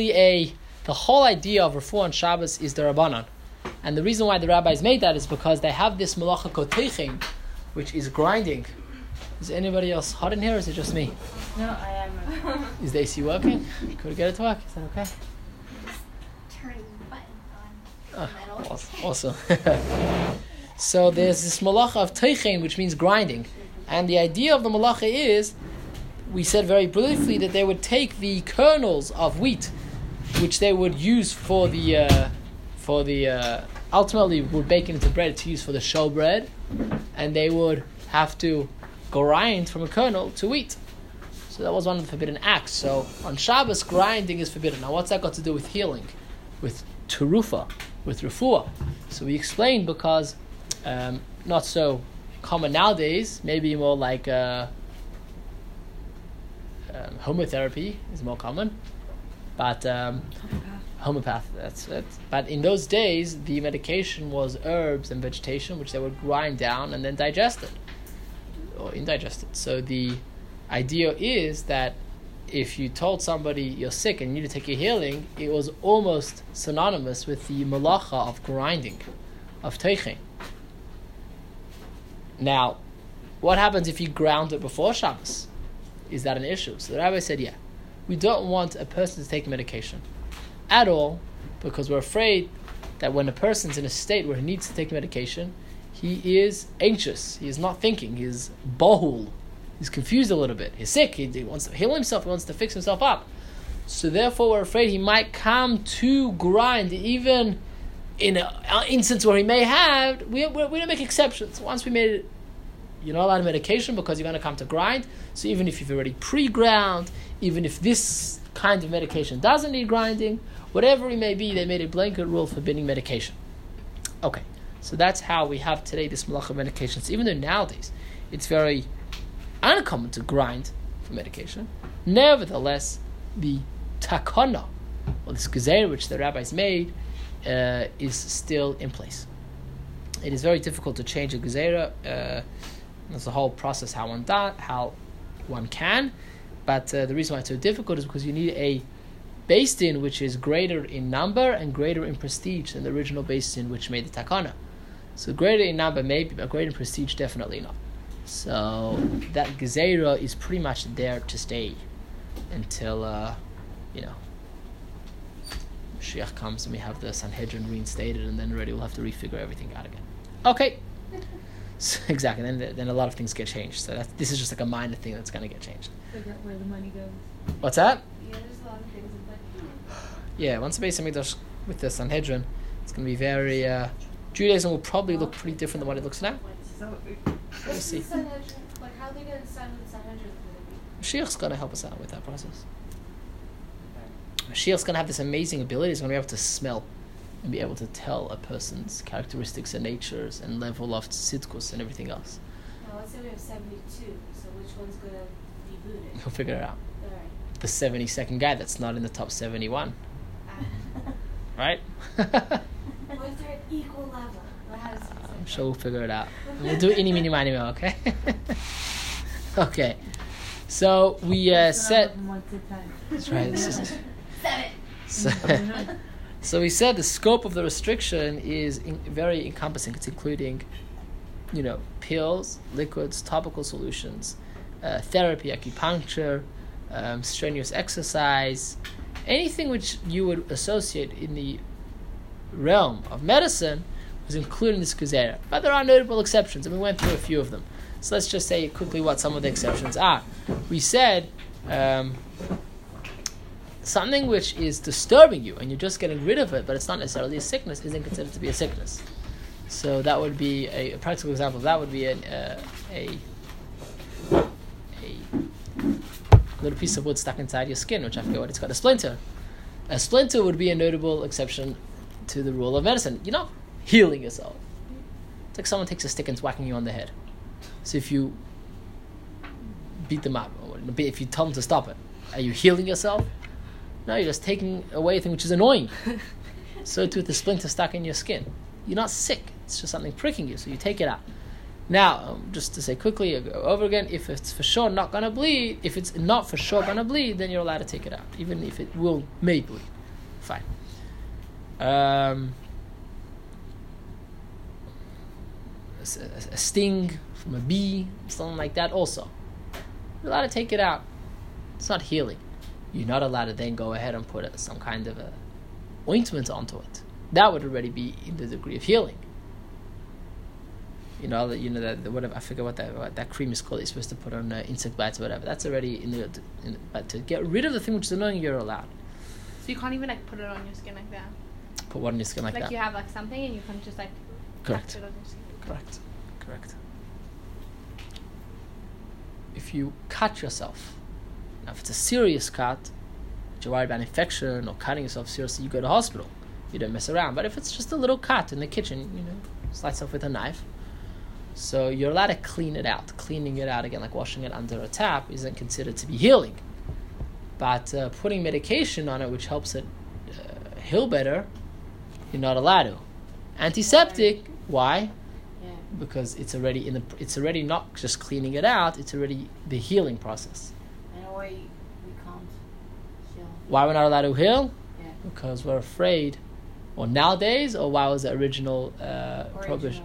a the whole idea of refuah on Shabbos is the Rabbanan. And the reason why the rabbis made that is because they have this malacha kotechim, which is grinding. Is anybody else hot in here or is it just me? No, I am. Is the AC working? Could we get it to work? Is that okay? turning button on. Oh, awesome. awesome. so there's this malacha of teichen, which means grinding. And the idea of the malacha is, we said very briefly that they would take the kernels of wheat, which they would use for the, uh, for the, uh, ultimately would bake it into bread to use for the show bread, and they would have to grind from a kernel to wheat. So that was one of the forbidden acts. So on Shabbos, grinding is forbidden. Now, what's that got to do with healing, with terufa, with refuah? So we explained because um, not so common nowadays. Maybe more like uh, um, homotherapy is more common, but um, homeopath. That's it. But in those days, the medication was herbs and vegetation, which they would grind down and then digest it or indigest it. So the idea is that if you told somebody you're sick and you need to take your healing, it was almost synonymous with the malacha of grinding, of teichin. Now, what happens if you ground it before Shabbos? Is that an issue? So the rabbi said, yeah. We don't want a person to take medication at all because we're afraid that when a person's in a state where he needs to take medication, he is anxious. He is not thinking. He is bohul. He's confused a little bit. He's sick. He, he wants to heal himself. He wants to fix himself up. So therefore, we're afraid he might come to grind, even in an uh, instance where he may have. We, we, we don't make exceptions. Once we made it, you're not allowed medication because you're going to come to grind. So even if you've already pre-ground, even if this kind of medication doesn't need grinding, whatever it may be, they made a blanket rule forbidding medication. Okay, so that's how we have today this malacha medications. Even though nowadays it's very uncommon to grind for medication, nevertheless, the takana, or this gezer which the rabbis made, uh, is still in place. It is very difficult to change a gezerah. Uh, there's a whole process how one does, how one can, but uh, the reason why it's so difficult is because you need a based which is greater in number and greater in prestige than the original based which made the takana. So greater in number maybe, but greater in prestige definitely not. So that gezerah is pretty much there to stay until uh, you know Mashiach comes and we have the Sanhedrin reinstated, and then already we'll have to refigure everything out again. Okay. So, exactly. Then, then a lot of things get changed. So that's, this is just like a minor thing that's going to get changed. Figure out where the money goes. What's that? Yeah, there's a lot of things, but Yeah, once the Beis Hamikdash with the Sanhedrin, it's going to be very. Uh, Judaism will probably look pretty different than what it looks now. So, We'll see. Sanhedrin? Like, how are they going to decide what the Sanhedrin is going to be? Mashiach's going to help us out with that process. Mashiach's going to have this amazing ability. He's going to be able to smell and be able to tell a person's characteristics and natures and level of tzidkus and everything else. Now, let's say we have 72, so which one's going to be booted? He'll figure it out. Alright. The 72nd guy that's not in the top 71, right? What if they're equal level? Or how I'm sure we'll figure it out. We'll do it any, mini, miny, mo, okay? okay. So we uh, said. One to ten. That's right. This is, Seven! so, so we said the scope of the restriction is in, very encompassing. It's including, you know, pills, liquids, topical solutions, uh, therapy, acupuncture, um, strenuous exercise, anything which you would associate in the realm of medicine was included in this gezerah. But there are notable exceptions, and we went through a few of them. So let's just say quickly what some of the exceptions are. We said um, something which is disturbing you and you're just getting rid of it, but it's not necessarily a sickness, isn't considered to be a sickness. So that would be a, a practical example. That would be an, uh, a a little piece of wood stuck inside your skin, which I forget what it's called, a splinter. A splinter would be a notable exception to the rule of medicine. You're not healing yourself. It's like someone takes a stick and's whacking you on the head. So if you beat them up, or if you tell them to stop it, are you healing yourself? No, you're just taking away a thing which is annoying. so too with the splinter stuck in your skin. You're not sick. It's just something pricking you, so you take it out. Now, um, just to say quickly uh, over again, if it's for sure not gonna bleed, if it's not for sure gonna bleed, then you're allowed to take it out, even if it will may bleed. Fine. Um, a- a sting from a bee, something like that, also. You're allowed to take it out. It's not healing. You're not allowed to then go ahead and put a, some kind of a ointment onto it. That would already be in the degree of healing. You know, you know that whatever I forget what that what that cream is called. You're supposed to put on uh, insect bites or whatever. That's already in the. In, but to get rid of the thing which is annoying, you're allowed. So you can't even like put it on your skin like that. Put one on your skin like, Like, that. Like you have like something and you can just like Correct. touch it on your skin. Correct. Correct. If you cut yourself, now if it's a serious cut, you're worried about infection or cutting yourself seriously, you go to hospital. You don't mess around. But if it's just a little cut in the kitchen, you know, slice off with a knife. So you're allowed to clean it out. Cleaning it out again, like washing it under a tap, isn't considered to be healing. But uh, putting medication on it, which helps it uh, heal better, you're not allowed to. Antiseptic, why? Yeah. because it's already in the it's already not just cleaning it out it's already the healing process And why we can't heal? Why we're not allowed to heal Yeah. because we're afraid or nowadays or why was the original uh, prohibition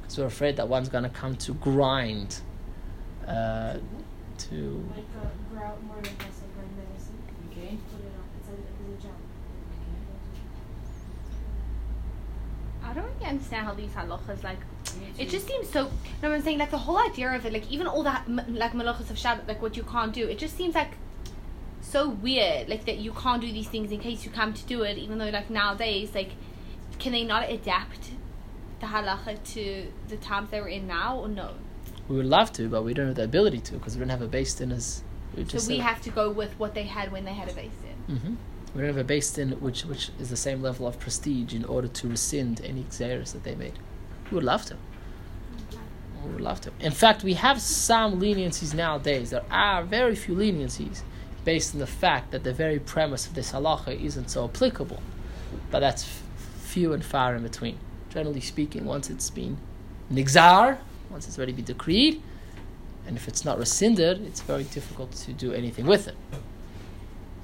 because we're afraid that one's going to come to grind uh, to Like uh, grout more than just like grind medicine. Okay. Put it on. It's a, it's a gel. I don't really understand how these halachas like. It just seems so. No, I'm saying like the whole idea of it, like even all that like malachas of Shabbat, like what you can't do. It just seems like so weird, like that you can't do these things in case you come to do it. Even though like nowadays, like can they not adapt the halacha to the times they were in now, or no? we would love to but we don't have the ability to because we don't have a base din as we so we have to go with what they had when they had a base in. hmm we don't have a base din which which is the same level of prestige in order to rescind any xeris that they made we would love to We would love to. In fact, we have some leniencies nowadays. There are very few leniencies based on the fact that the very premise of this halacha isn't so applicable. But that's f- few and far in between. Generally speaking, once it's been nigzar, once it's already been decreed, and if it's not rescinded, it's very difficult to do anything with it.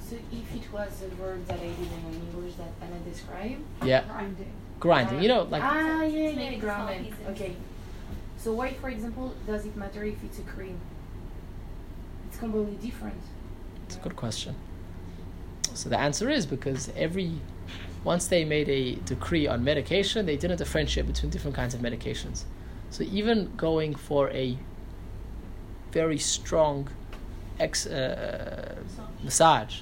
So if it was a verb that I didn't in English that Anna described. Yeah, Grinding. grinding. You know, like ah yeah Make yeah it small Okay. So why, for example, does it matter if it's a cream? It's completely different. It's a good question. So the answer is because every once they made a decree on medication, they didn't differentiate between different kinds of medications. So even going for a very strong ex, uh, massage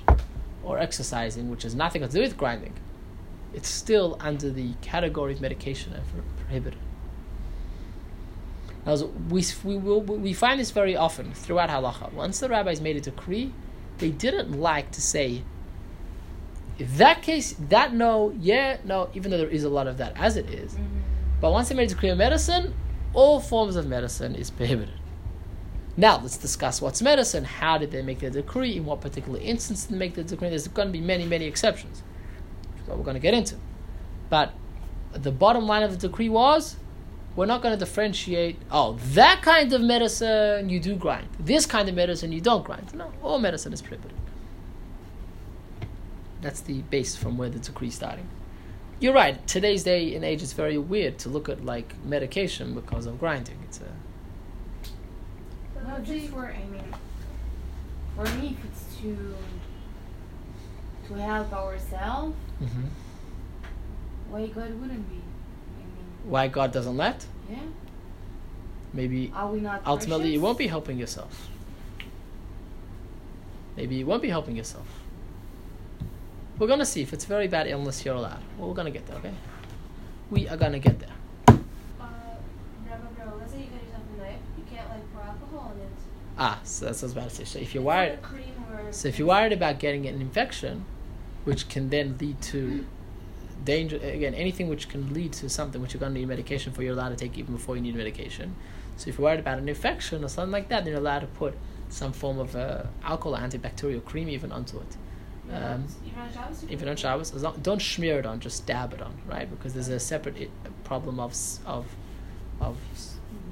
or exercising, which has nothing to do with grinding, it's still under the category of medication and prohibited. Now, we, we, will, we find this very often throughout halacha. Once the rabbis made a decree, they didn't like to say, if that case, that no, yeah, no, even though there is a lot of that as it is. Mm-hmm. But once they made a decree of medicine, all forms of medicine is prohibited. Now, let's discuss what's medicine. How did they make the decree? In what particular instance did they make the decree? There's going to be many, many exceptions. Which is what we're going to get into. But the bottom line of the decree was we're not going to differentiate, oh, that kind of medicine you do grind. This kind of medicine you don't grind. No, all medicine is prohibited. That's the base from where the decree is starting. You're right. Today's day and age, it's very weird to look at like medication because of grinding. It's a No, just for I mean, for me, if it's to to help ourselves, Mhm. why God wouldn't be? Why God doesn't let. yeah. Maybe Are we not? ultimately you won't be helping yourself. Maybe you won't be helping yourself. We're gonna see if it's very bad illness you're allowed. Well, we're gonna get there, okay? We are gonna get there. Uh, Rabbi bro, let's say you cut yourself a knife. You can't like pour alcohol on it. Ah, so that's what I was about to say. So if you're It's worried, not a cream or so if you're worried about getting an infection, which can then lead to danger again, anything which can lead to something which you're gonna need medication for, you're allowed to take even before you need medication. So if you're worried about an infection or something like that, then you're allowed to put some form of uh, alcohol, antibacterial cream even onto it. Um, even on Shabbos. you even can- on Shabbos, as long, don't smear it on, just dab it on, right? Because there's a separate i- problem of of of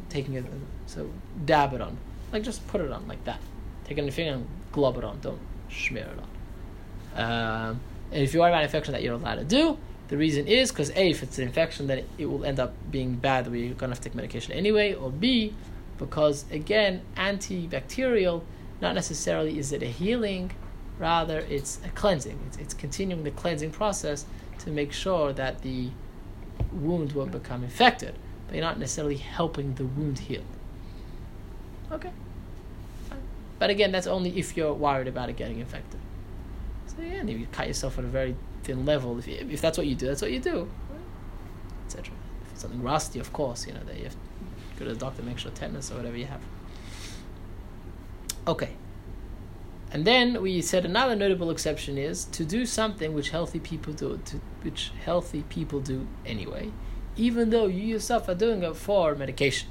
taking it. So dab it on, like just put it on like that. Take it on your finger and glob it on. Don't smear it on. Um, and if you are about infection that you're allowed to do, the reason is because A, if it's an infection, then it, will end up being bad you're going to have to take medication anyway, or B, because again, antibacterial, not necessarily is it a healing, rather it's a cleansing. It's, it's continuing the cleansing process to make sure that the wound won't become infected, but you're not necessarily helping the wound heal. Okay. But again, that's only if you're worried about it getting infected. So yeah, you cut yourself at a very thin level, if, if that's what you do, that's what you do, etc. If it's something rusty, of course, you know that you have to go to the doctor, make sure tetanus or whatever you have. Okay. And then we said another notable exception is to do something which healthy people do, to, which healthy people do anyway, even though you yourself are doing it for medication.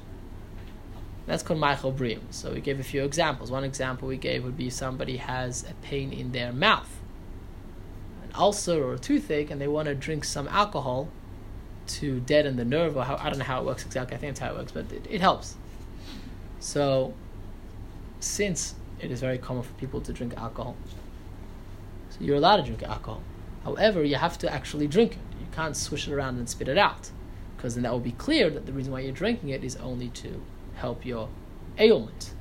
That's called Maachal Bri'im. So we gave a few examples. One example we gave would be somebody has a pain in their mouth, ulcer or a toothache, and they want to drink some alcohol to deaden the nerve, or how, I don't know how it works exactly. I think that's how it works, but it, it helps. So, since it is very common for people to drink alcohol, so you're allowed to drink alcohol. However, you have to actually drink it. You can't swish it around and spit it out, because then that will be clear that the reason why you're drinking it is only to help your ailment.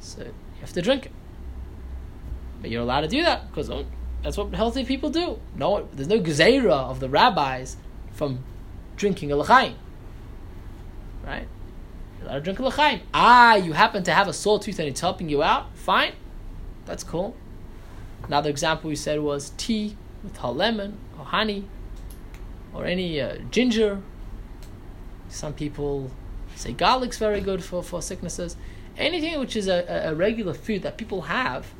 So you have to drink it. But you're allowed to do that because that's what healthy people do. No, there's no gezerah of the rabbis from drinking a l'chaim. Right? You're allowed to drink a l'chaim. Ah, you happen to have a sore tooth and it's helping you out. Fine, that's cool. Another example we said was tea with hot lemon or honey or any uh, ginger. Some people say garlic's very good for, for sicknesses. Anything which is a, a regular food that people have,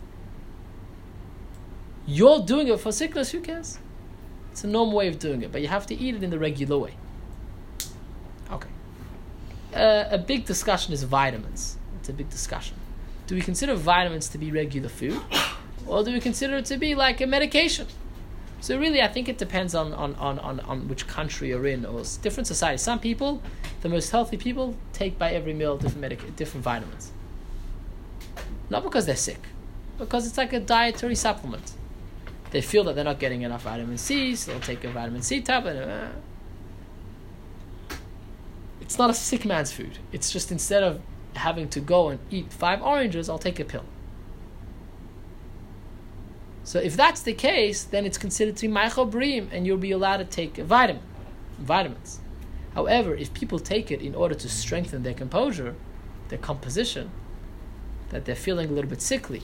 you're doing it for sickness, who cares? It's a normal way of doing it, but you have to eat it in the regular way. Okay. Uh, a big discussion is vitamins. It's a big discussion. Do we consider vitamins to be regular food? Or do we consider it to be like a medication? So really, I think it depends on, on, on, on, on which country you're in or different societies. Some people, the most healthy people, take by every meal different medic- different vitamins. Not because they're sick, because it's like a dietary supplement. They feel that they're not getting enough vitamin C, so they'll take a vitamin C tablet. Uh, it's not a sick man's food. It's just instead of having to go and eat five oranges, I'll take a pill. So if that's the case, then it's considered to be Bri'im, and you'll be allowed to take a vitamin, vitamins. However, if people take it in order to strengthen their composure, their composition, that they're feeling a little bit sickly,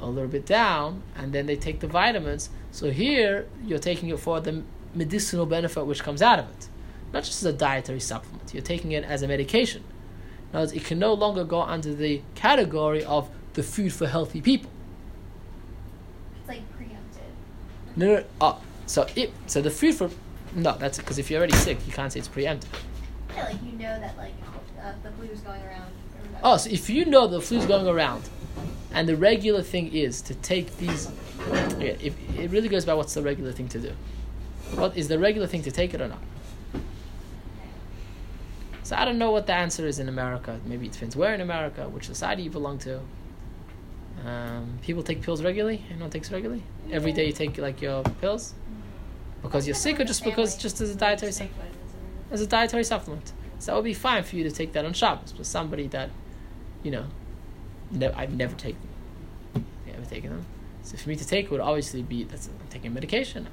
a little bit down, and then they take the vitamins. So here you're taking it for the medicinal benefit which comes out of it, not just as a dietary supplement. You're taking it as a medication. Now it can no longer go under the category of the food for healthy people. It's like preempted. No, no, oh, so it, so the food for no, that's because if you're already sick, you can't say it's preempted. Yeah, like you know that like uh, the flu's going around. Oh, so if you know the flu's going around, and the regular thing is to take these, yeah, if it really goes by what's the regular thing to do. What is the regular thing to take it or not? So I don't know what the answer is in America. Maybe it depends where in America, which society you belong to. Um, people take pills regularly. Anyone takes regularly? Every day you take like your pills because you're sick, or just because just as a dietary supplement? As a dietary supplement. So that would be fine for you to take that on Shabbos. But somebody that, you know, ne- I've never taken, never taken them. So for me to take would obviously be that's I'm taking medication.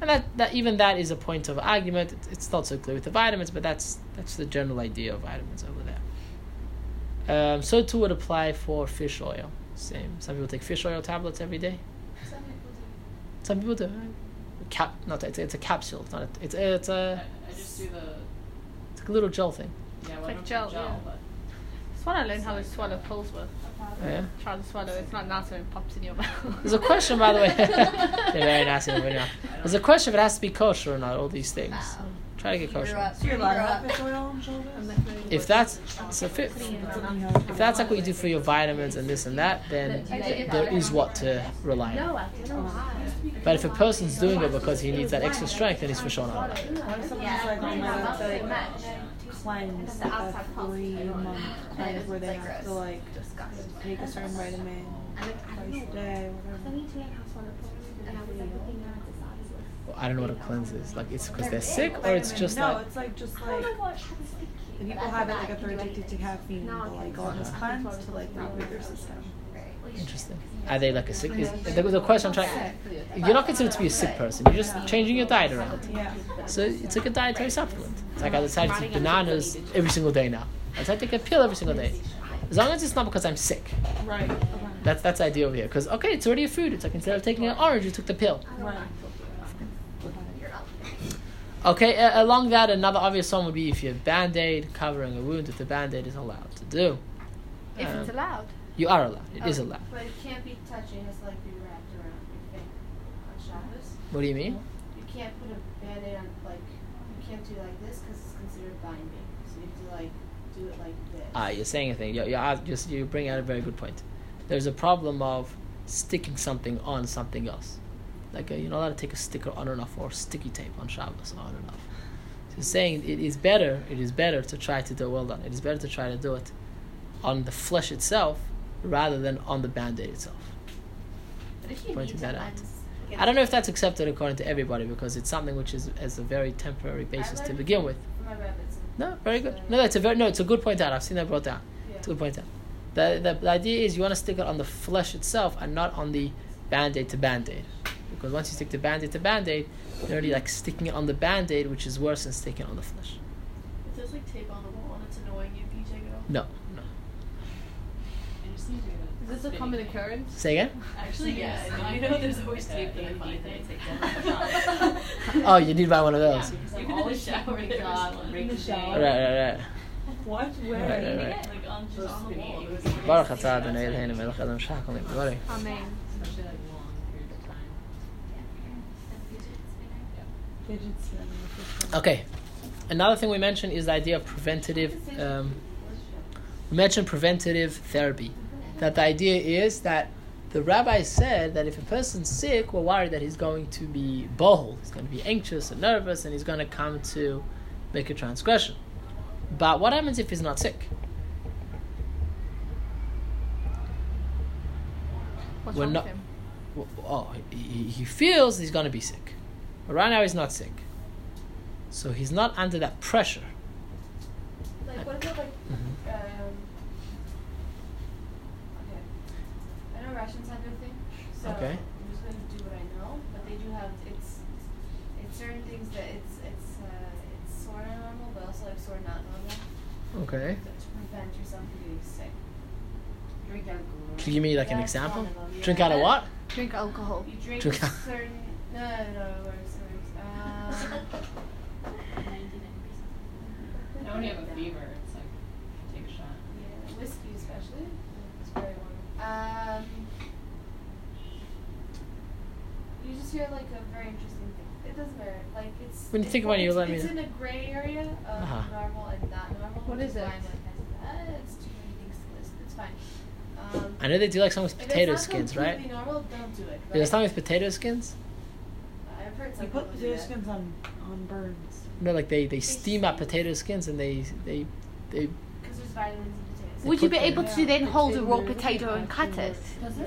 And that, that even that is a point of argument. It, it's not so clear with the vitamins, but that's that's the general idea of vitamins over there. Um, so too would apply for fish oil. Same. Some people take fish oil tablets every day. Some people do. Some people do. Cap, not it's, it's a capsule. It's not. A, it's it's a I just do the it's like a little gel thing. yeah, well, like gel, gel, yeah. But Just want to learn how to swallow pills with. Oh, yeah. Try to swallow. It's not nasty when it pops in your mouth. There's a question, by the way. They're very nasty. Very nasty. There's a question if it has to be kosher or not. All these things. Try to get kosher. up. So you're you allowed grew to up- have fish oil on shoulders? If that's so, if, it, if that's like what you do for your vitamins and this and that, then there is what to rely on. No, I don't know why. But if a person's doing it because he needs that extra strength, then he's for sure not. Allowed. Why is something Yeah, like on my not very website? much. cleanse, That's the outside three month cleanse where they Like have to gross. like take a certain vitamin And I don't twice know. a day, whatever. need to like have swallow and I was like looking at this article. Well, I don't know what a cleanse is. Like it's because they're sick, or it's Vitamin- just no, like it's like just I don't know like what how to the people have it like if they're addicted to caffeine, No, they'll like okay. go on this cleanse to like reboot their system. Interesting. Are they like a sick? Is, the, the question I'm trying. You're not considered to be a sick person. You're just changing your diet around. So it's like a dietary supplement. It's like I decided to eat bananas every single day now. I decided to take a pill every single day. As long as it's not because I'm sick. Right. That's that's the idea over here. Because okay, it's already a food. It's like instead of taking an orange, you took the pill. Right. Okay, uh, along that, another obvious one would be if you're band-aid covering a wound, if the band-aid is allowed to do. If it's Um, allowed. You are allowed. It is Oh, allowed. But it can't be touching, it has to like be wrapped around your finger on Shabbos. What do you mean? You can't put a band-aid on, like, you can't do like this because it's considered binding. So you have to like, do it like this. Ah, you're saying a thing. You, you, just, you bring out a very good point. There's a problem of sticking something on something else. Like uh, you're not allowed to take a sticker on and off or sticky tape on Shabbos on and off. So you're saying it is better. It is better to try to do well done. It is better to try to do it on the flesh itself rather than on the band-aid itself. But if you Pointing that out. I don't know if that's accepted according to everybody because it's something which is as a very temporary basis to begin with. For my rabbits. No, very good. No, that's a very no. It's a good point out. I've seen that brought down. Yeah. It's a good point out. The, the, the idea is you want to stick it on the flesh itself and not on the band-aid to band-aid. Because once you stick the band-aid to band-aid, you're already like sticking it on the band-aid, which is worse than sticking it on the flesh. If there's like tape on the wall and it's annoying you, you take it off? No, no. It just seems weird. Is this a common occurrence? Say again? Actually, yes. You know, there's always tape that I find Oh, you need to buy one of those. Even in the shower, there was. In the shower. Right, right, right. What? Where? Right, right, right. Like on, just on the wall. Baruch atah Adonai Eloheinu melech haolam shachal nidbarei. Amen. especially like long period of time. Fidget spinner. with the- Okay. Another thing we mentioned is the idea of preventative. Um, we mentioned preventative therapy. That the idea is that the rabbi said that if a person's sick, we're worried that he's going to be bold, he's going to be anxious and nervous, and he's going to come to make a transgression. But what happens if he's not sick? What's We're wrong not- with him? Well, Oh, he, he feels he's going to be sick. But right now he's not sick. So he's not under that pressure. Like, what about like, Mhm. um, okay. I know Russians have their thing, so Okay. I'm just going to do what I know. But they do have it's it's certain things that it's it's uh, it's sort of normal, but also like sort of not normal. Okay. So to prevent yourself from getting sick. Drink alcohol. Can you give me like an That's example? one of Drink out of what? Drink alcohol. You drink, Drink al- certain. No, no, no, worse, worse. And when have a fever, it's like, take a shot. Yeah, whiskey especially. It's very one. Um, you hear like a very interesting thing. It doesn't matter. Like it's. When you think about it, you it's, let me It's in a gray area of Uh-huh. normal and not normal. What which is why it? I'm like, uh, it's too many things to list. It's fine. Um, I know they do like some with if potato it's not skins, right? completely normal, don't do it. Right? There's some with potato skins. I've heard some You put potato skins on on burns. No, like they, they steam up potato skins and they they they. Because there's vitamins in potatoes. Would you be put able them- to then hold a raw potato and cut it?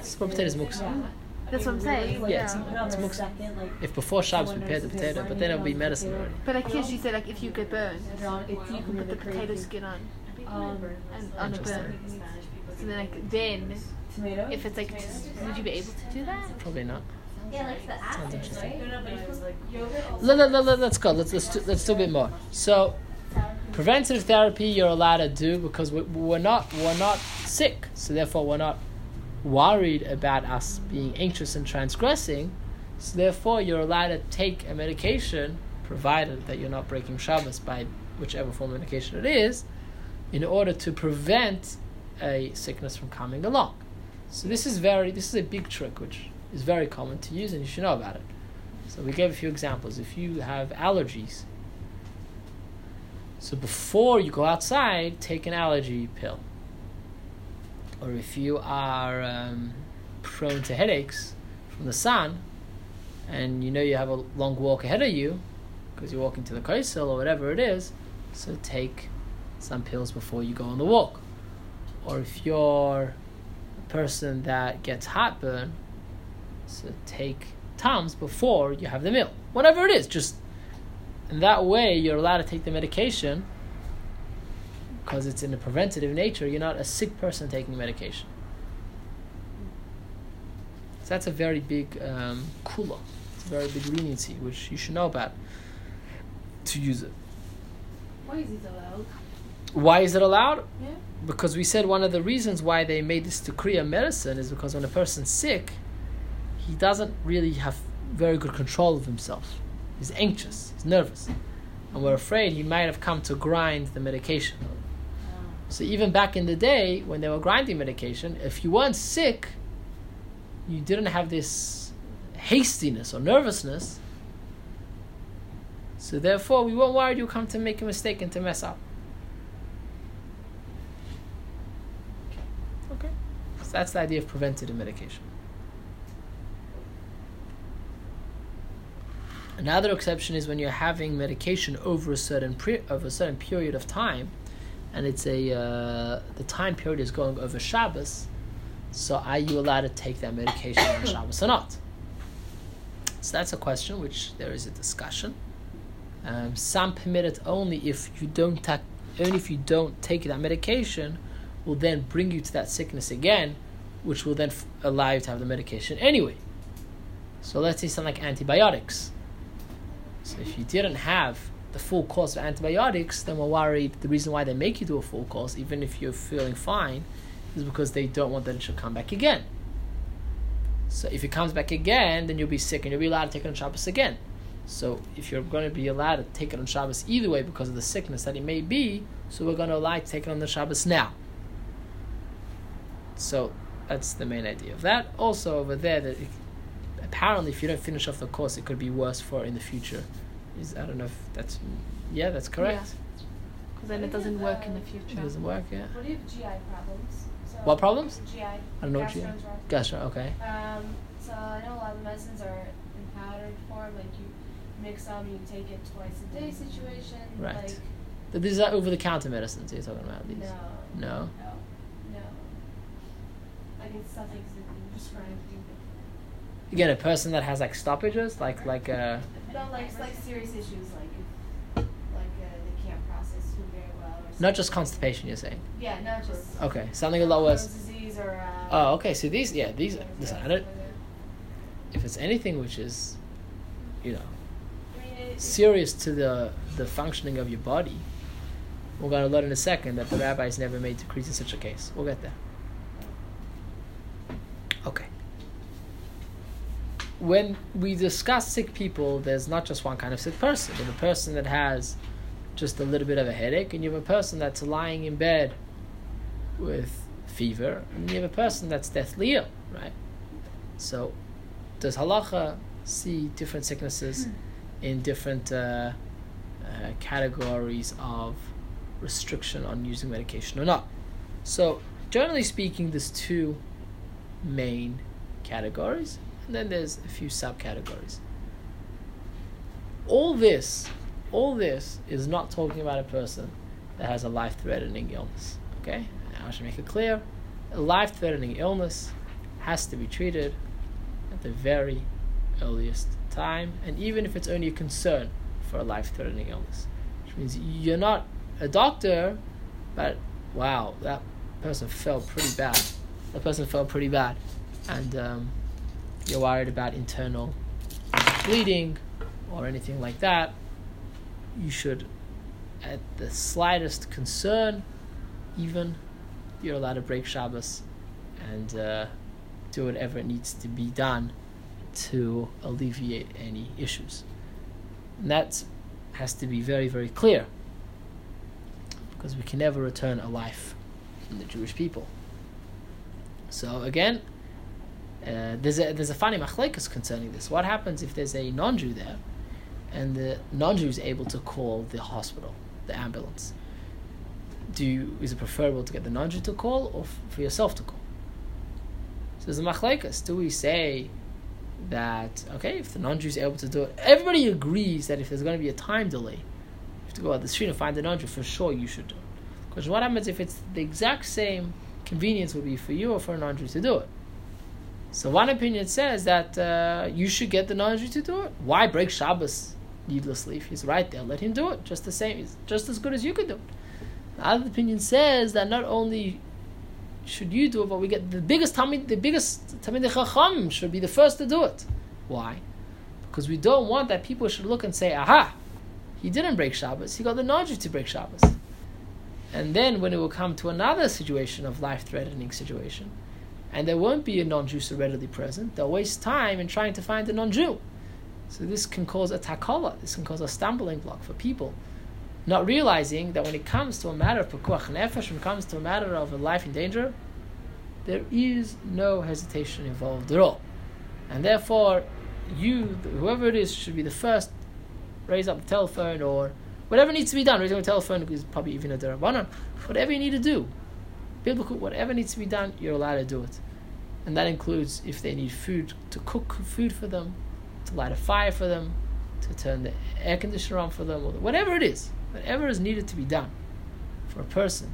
Small potatoes muksa. That's what I'm saying. Yeah, it's- it's muksa. If before Shabbos we prepare the potato, but then it'll be medicine already. But like yes, you said like if you get burned, you can put the potato skin on Um, and on a burn. So then like then tomato. if it's like would you be able to do that? Probably not. Yeah, like the Sounds acid, interesting. right? No, no, but you put yogurt also. Let, let, let, let, let's go. Let's let's do, let's do a bit more. So, preventive therapy you're allowed to do because we, we're not we're not sick, so therefore we're not worried about us being anxious and transgressing. So therefore you're allowed to take a medication, provided that you're not breaking Shabbos by whichever form of medication it is, in order to prevent a sickness from coming along. So this is very this is a big trick which is very common to use and you should know about it. So we gave a few examples. If you have allergies, so before you go outside, take an allergy pill. Or if you are um, prone to headaches from the sun, and you know you have a long walk ahead of you, because you're walking to the coastal or whatever it is, so take some pills before you go on the walk. Or if you're a person that gets heartburn, so take Tums before you have the meal. Whatever it is, just in that way you're allowed to take the medication because it's in a preventative nature. You're not a sick person taking medication. So that's a very big um, kula. It's a very big leniency, which you should know about to use it. Why is it allowed? Why is it allowed? Yeah. Because we said one of the reasons why they made this decree of medicine is because when a person's sick, he doesn't really have very good control of himself. He's anxious, he's nervous, and we're afraid he might have come to grind the medication. So even back in the day when they were grinding medication, if you weren't sick, you didn't have this hastiness or nervousness. So therefore, we weren't worried you come to make a mistake and to mess up. Okay, so that's the idea of preventative medication. Another exception is when you're having medication over a certain pre- over a certain period of time, and it's a uh, the time period is going over Shabbos. So are you allowed to take that medication on Shabbos or not? So that's a question which there is a discussion. Um, some permit it only if you don't ta- only if you don't take that medication will then bring you to that sickness again, which will then f- allow you to have the medication anyway. So let's say something like antibiotics. So if you didn't have the full course of antibiotics, then we're worried the reason why they make you do a full course, even if you're feeling fine, is because they don't want that it should come back again. So if it comes back again, then you'll be sick and you'll be allowed to take it on Shabbos again. So if you're going to be allowed to take it on Shabbos either way because of the sickness that it may be, so we're going to allow to take it on the Shabbos now. So that's the main idea of that. Also over there, that it, apparently if you don't finish off the course, it could be worse for in the future. Is I don't know if that's yeah, that's correct. Because then it doesn't work in the It future. doesn't work. Yeah. What do you have GI problems? So What problems? GI. I don't know what GI. gastroenterology. Gotcha. Okay. Um, so I know a lot of medicines are in powdered form, like you mix them, you take it twice a day situation. Right. Like, Th- These are over-the-counter medicines you're talking about. These. no, No. no, no. Like it's something's prescribed. Again, a person that has like stoppages, like like uh, No, like like serious issues, like if, like uh, they can't process food very well. Or not just constipation. You're saying. Yeah, not just. Okay, something a lot worse. Disease or. Uh, Oh, okay. So these, yeah, these. Listen, I don't. If it's anything which is, you know, mean, it, serious to the the functioning of your body, we're going to learn in a second that the rabbis never made decrees in such a case. We'll get there. Okay. When we discuss sick people, there's not just one kind of sick person. There's a person that has just a little bit of a headache, and you have a person that's lying in bed with fever, and you have a person that's deathly ill, right? So, does halacha see different sicknesses in different uh, uh, categories of restriction on using medication or not? So, generally speaking, there's two main categories, and then there's a few subcategories. All this, all this is not talking about a person that has a life-threatening illness. Okay, I should make it clear: a life-threatening illness has to be treated at the very earliest time, and even if it's only a concern for a life-threatening illness, which means you're not a doctor, but wow, that person felt pretty bad. That person felt pretty bad, and um, you're worried about internal bleeding or anything like that. You should, at the slightest concern, even you're allowed to break Shabbos and uh, do whatever needs to be done to alleviate any issues. And that has to be very, very clear because we can never return a life from the Jewish people. So again, uh, there's a there's a funny machlekes concerning this. What happens if there's a non-Jew there, and the non-Jew is able to call the hospital, the ambulance? Do you, is it preferable to get the non-Jew to call or f- for yourself to call? So there's a machlekes. Do we say that okay, if the non-Jew is able to do it, everybody agrees that if there's going to be a time delay, you have to go out the street and find the non-Jew. For sure, you should do it. Because what happens if it's the exact same convenience would be for you or for a non-Jew to do it? So one opinion says that uh, you should get the non-Jew to do it. Why break Shabbos needlessly if he's right there? Let him do it. Just the same. He's just as good as you could do it. The other opinion says that not only should you do it, but we get the biggest Talmid, the biggest Talmid Chacham should be the first to do it. Why? Because we don't want that people should look and say, aha, he didn't break Shabbos, he got the non-Jew to break Shabbos. And then when it will come to another situation of life-threatening situation, and there won't be a non-Jew so readily present, they'll waste time in trying to find a non-Jew. So this can cause a takala, this can cause a stumbling block for people not realizing that when it comes to a matter of pekuach nefesh, when it comes to a matter of a life in danger, there is no hesitation involved at all, and therefore, you, whoever it is, should be the first raise up the telephone or whatever needs to be done. Raising the telephone is probably even a derabanan. Whatever you need to do, biblical, whatever needs to be done, you're allowed to do it, and that includes if they need food to cook food for them, to light a fire for them, to turn the air conditioner on for them, or whatever it is whatever is needed to be done for a person.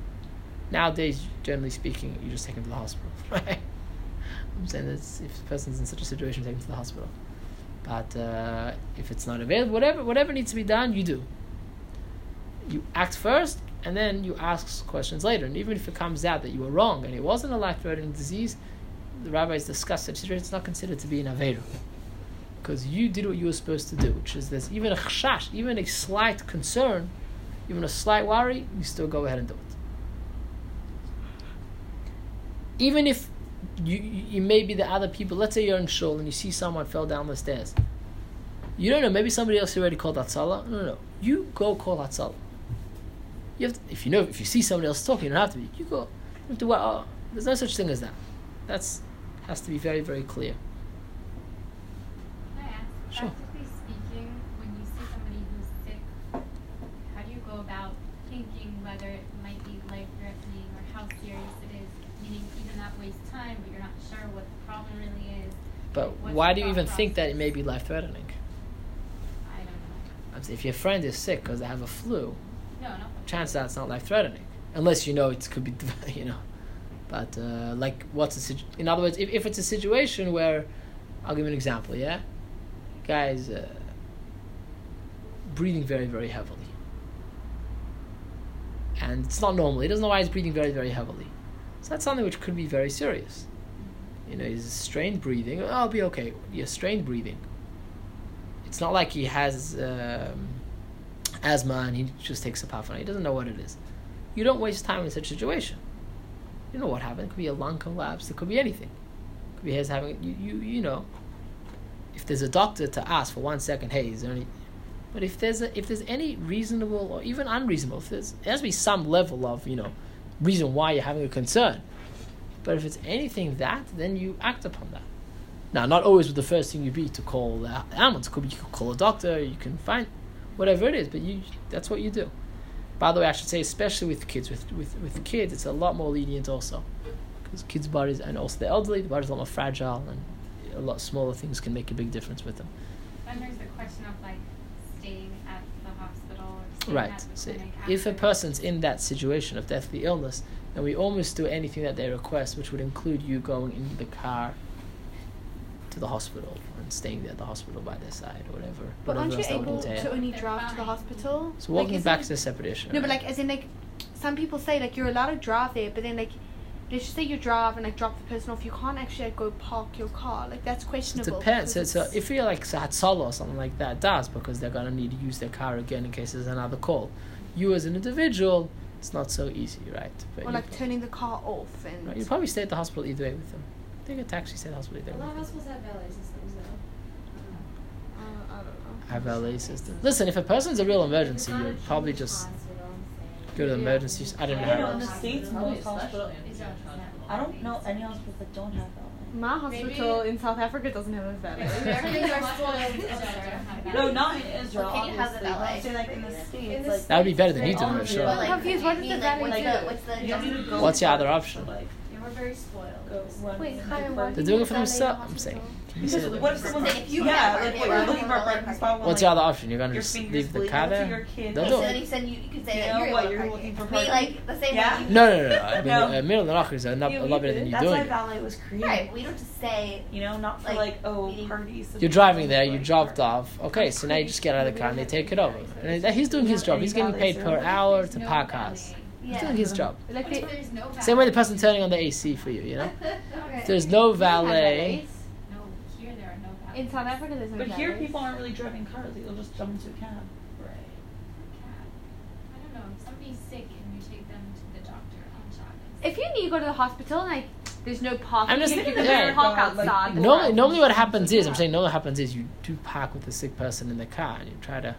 Nowadays, generally speaking, you just take them to the hospital, right? I'm saying that if the person's in such a situation, take them to the hospital. But uh, if it's not available, whatever whatever needs to be done, you do. You act first, and then you ask questions later. And even if it comes out that you were wrong and it wasn't a life-threatening disease, the rabbis discuss such situation. It's not considered to be an aveira because you did what you were supposed to do, which is there's even a chashash, even a slight concern even a slight worry, you still go ahead and do it. Even if you, you may be the other people, let's say you're in shul and you see someone fell down the stairs. You don't know, maybe somebody else already called Hatzalah. No, no, no. You go call Hatzalah. You have to, if you know, if you see somebody else talking, you don't have to be. You go. You have to, well, oh, there's no such thing as that. That's has to be very, very clear. Can I ask, Sure. practically speaking, when you see somebody who's sick, how do you go about thinking whether it might be life threatening or how serious it is? Meaning, even that wastes time, but you're not sure what the problem really is. But What's why do you even think that it may be life threatening? I don't know. I'm saying if your friend is sick because they have a flu, No, no. chances are it's not life threatening, unless you know it could be, you know. But uh, like, what's a situ- in other words, if, if it's a situation where, I'll give you an example. Yeah, guys, uh, breathing very very heavily, and it's not normal. He doesn't know why he's breathing very very heavily. So that's something which could be very serious. You know, he's strained breathing. Oh, I'll be okay. Yeah, strained breathing. It's not like he has. Um, asthma and he just takes a puff on it. He doesn't know what it is. You don't waste time in such a situation. You know what happened. It could be a lung collapse. It could be anything. It could be his having you you you know. If there's a doctor to ask for one second, hey, is there any? But if there's a if there's any reasonable or even unreasonable, if there's there has to be some level of you know reason why you're having a concern. But if it's anything that, then you act upon that. Now, not always would the first thing you be to call the ambulance. Could be you could call a doctor. You can find whatever it is, but you that's what you do. By the way, I should say, especially with kids, with with, with kids, it's a lot more lenient also, because kids' bodies and also the elderly, the body's a lot more fragile, and a lot smaller things can make a big difference with them. Then there's the question of like staying at the hospital or staying Right. So if a person's in that situation of deathly illness, then we almost do anything that they request, which would include you going in the car to the hospital and staying there at the hospital by their side or whatever. But aren't you else that would able to only drive to the hospital? So walking isn't back is a separate issue. No, but right? like, as in, like, some people say, like, you're allowed to drive there, but then, like, let's just say you drive and, like, drop the person off, you can't actually, like, go park your car. Like, that's questionable. It depends. So, so if you're like Sahatsala or something like that, does because they're gonna need to use their car again in case there's another call. You as an individual, it's not so easy, right? But Or, like, turning the car off and... right, you probably stay at the hospital either way with them. Take a taxi, stay at the hospital A lot of with them. hospitals have valet systems though. I don't know. Have valet system. Listen, if a person's a real emergency, you'll probably just go to the emergency. I don't know You know, in the states, most hospitals. It's I don't know any hospitals that don't have valet. My hospital Maybe- in South Africa doesn't have a valet. Americans. No, not in Israel. Well, Katie has a obviously. but I'm valet. saying like in the states, the like That would be better than you they doing it, sure. it. I'm confused, what the valet like, do? What's the, You need to go What's your other option? like, Yeah, we're very spoiled. go run Wait, in Chaim, the why. They're doing it for themselves. I'm saying. hospital? Can you say Because that? what if someone's Saying if you yeah, like what you're looking for a parking spot? when, What's like, your other option? You're gonna just leave the car there? your kid. Don't Okay, do so it. then he said you, you could say You that know you're what, able to you're park looking it. for I mean, parking. like the same Yeah. way you. No, no, no, no. I mean, No. uh, middle of the knocker is a, lot- You a leave lot better it. than you That's doing why it. valet was created. Right, we don't just say. You know, not for Like, like, oh meeting- parties. of You're people driving and, there, you like, dropped parties. off. Okay, so now you just get out of the car and they take it over. And he's doing his job. He's getting paid per hour to no park cars. Valet. He's Yeah. doing his job. Like they, no? Same way the person turning on the AC for you, you know? Okay. There's no valet. No, here there are no valets. In South Africa, there's no But here, people aren't really driving cars. They'll just jump into a cab. Right. Cab. I don't know. If somebody's sick and you take them to the doctor on Shabbos. If you need to go to the hospital, like there's no parking, I'm just you thinking- can yeah. park Uh, like, Normally, normally what happens is, I'm saying normally what happens is you do park with the sick person in the car and you try to.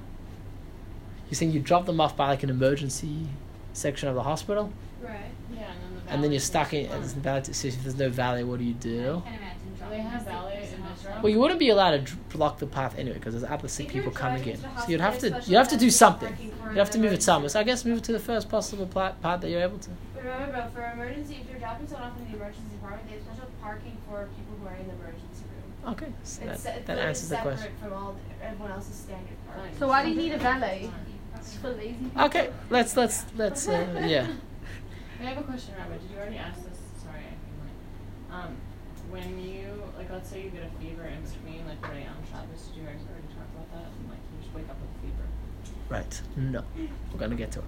You're saying you drop them off by like an emergency section of the hospital, Right. Yeah, and then the and then you're stuck in. takes As over. valet, so if there's no valet, what do you do? I can't imagine they have a valet in off. Israel? Well, you wouldn't be allowed to dr- block the path anyway because there's other sick people coming in. So you'd have to hospital, you have to do something. parking for You have to move it somewhere. So I guess move it to the first possible part that you're able to. But remember, for emergency, if you're dropping someone off in the emergency department, they have special parking for people who are in the emergency room. Okay, so It's, that, it's that literally answers the separate question. from all everyone else's standard parking. So why do you need a valet? Just for lazy people. Okay, let's let's let's uh, yeah. I have a question, Rabbi. Did you already ask this? Sorry, I. Um, when you like, let's say you get a fever in between, like right on Shabbos, did you guys already talk about that? And like, you just wake up with a fever. Right. No, we're gonna get to it.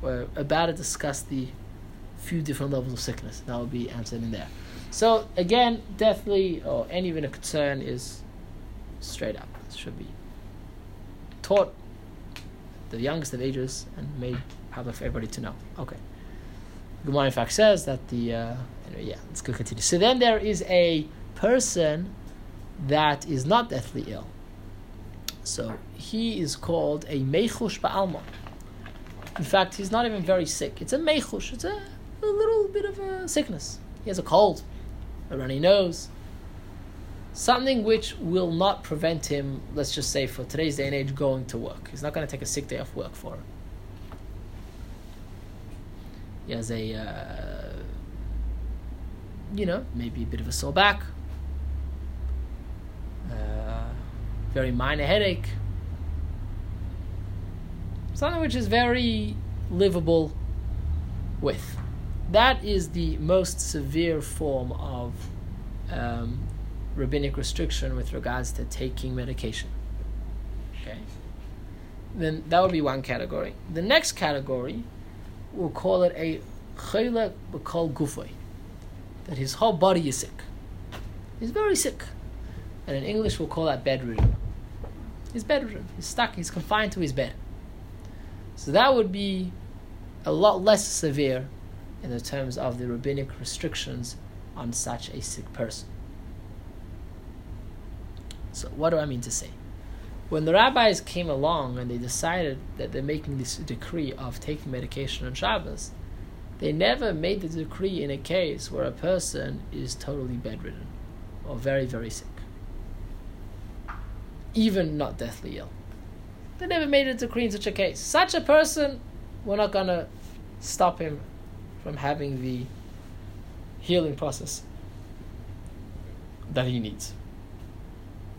We're about to discuss the few different levels of sickness. That will be answered in there. So again, deathly or any even a concern is straight up. It should be taught the youngest of ages and made public for everybody to know. Okay. Gemara in fact says that the uh, anyway, yeah. Let's go continue. So then there is a person that is not deathly ill. So he is called a mechush ba'alma. In fact, he's not even very sick. It's a mechush. It's a, a little bit of a sickness. He has a cold, a runny nose. Something which will not prevent him, let's just say for today's day and age, going to work. He's not going to take a sick day off work for it. He has a, uh, you know, maybe a bit of a sore back, uh, very minor headache, something which is very livable with. That is the most severe form of um, rabbinic restriction with regards to taking medication. Okay. Then that would be one category. The next category, we'll call it a chayla b'kol gufay, that his whole body is sick. He's very sick, and in English we'll call that bedridden. He's bedridden. He's stuck. He's confined to his bed. So that would be a lot less severe in the terms of the rabbinic restrictions on such a sick person. So, what do I mean to say? When the rabbis came along and they decided that they're making this decree of taking medication on Shabbos, they never made the decree in a case where a person is totally bedridden or very, very sick, even not deathly ill. They never made a decree in such a case. Such a person, we're not going to stop him from having the healing process that he needs.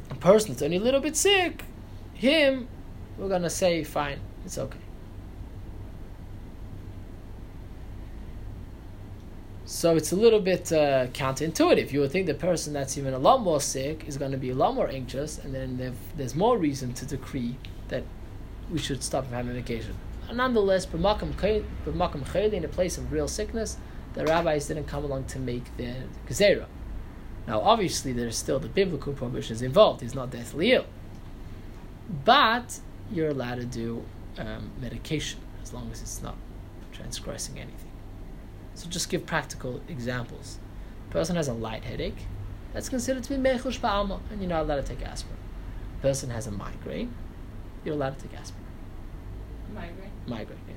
A person that's only a little bit sick, him, we're going to say, fine, it's okay. So it's a little bit uh, counterintuitive. You would think the person that's even a lot more sick is going to be a lot more anxious, and then there's more reason to decree that we should stop him having medication. Nonetheless, b'makam in a place of real sickness, the rabbis didn't come along to make the gezerah. Now, obviously, there's still the biblical prohibitions involved. He's not deathly ill, but you're allowed to do um, medication as long as it's not transgressing anything. So, just give practical examples. Person has a light headache, that's considered to be mechush ba'alma, and you're not allowed to take aspirin. Person has a migraine, you're allowed to take aspirin. Migraine. Migraine, yeah.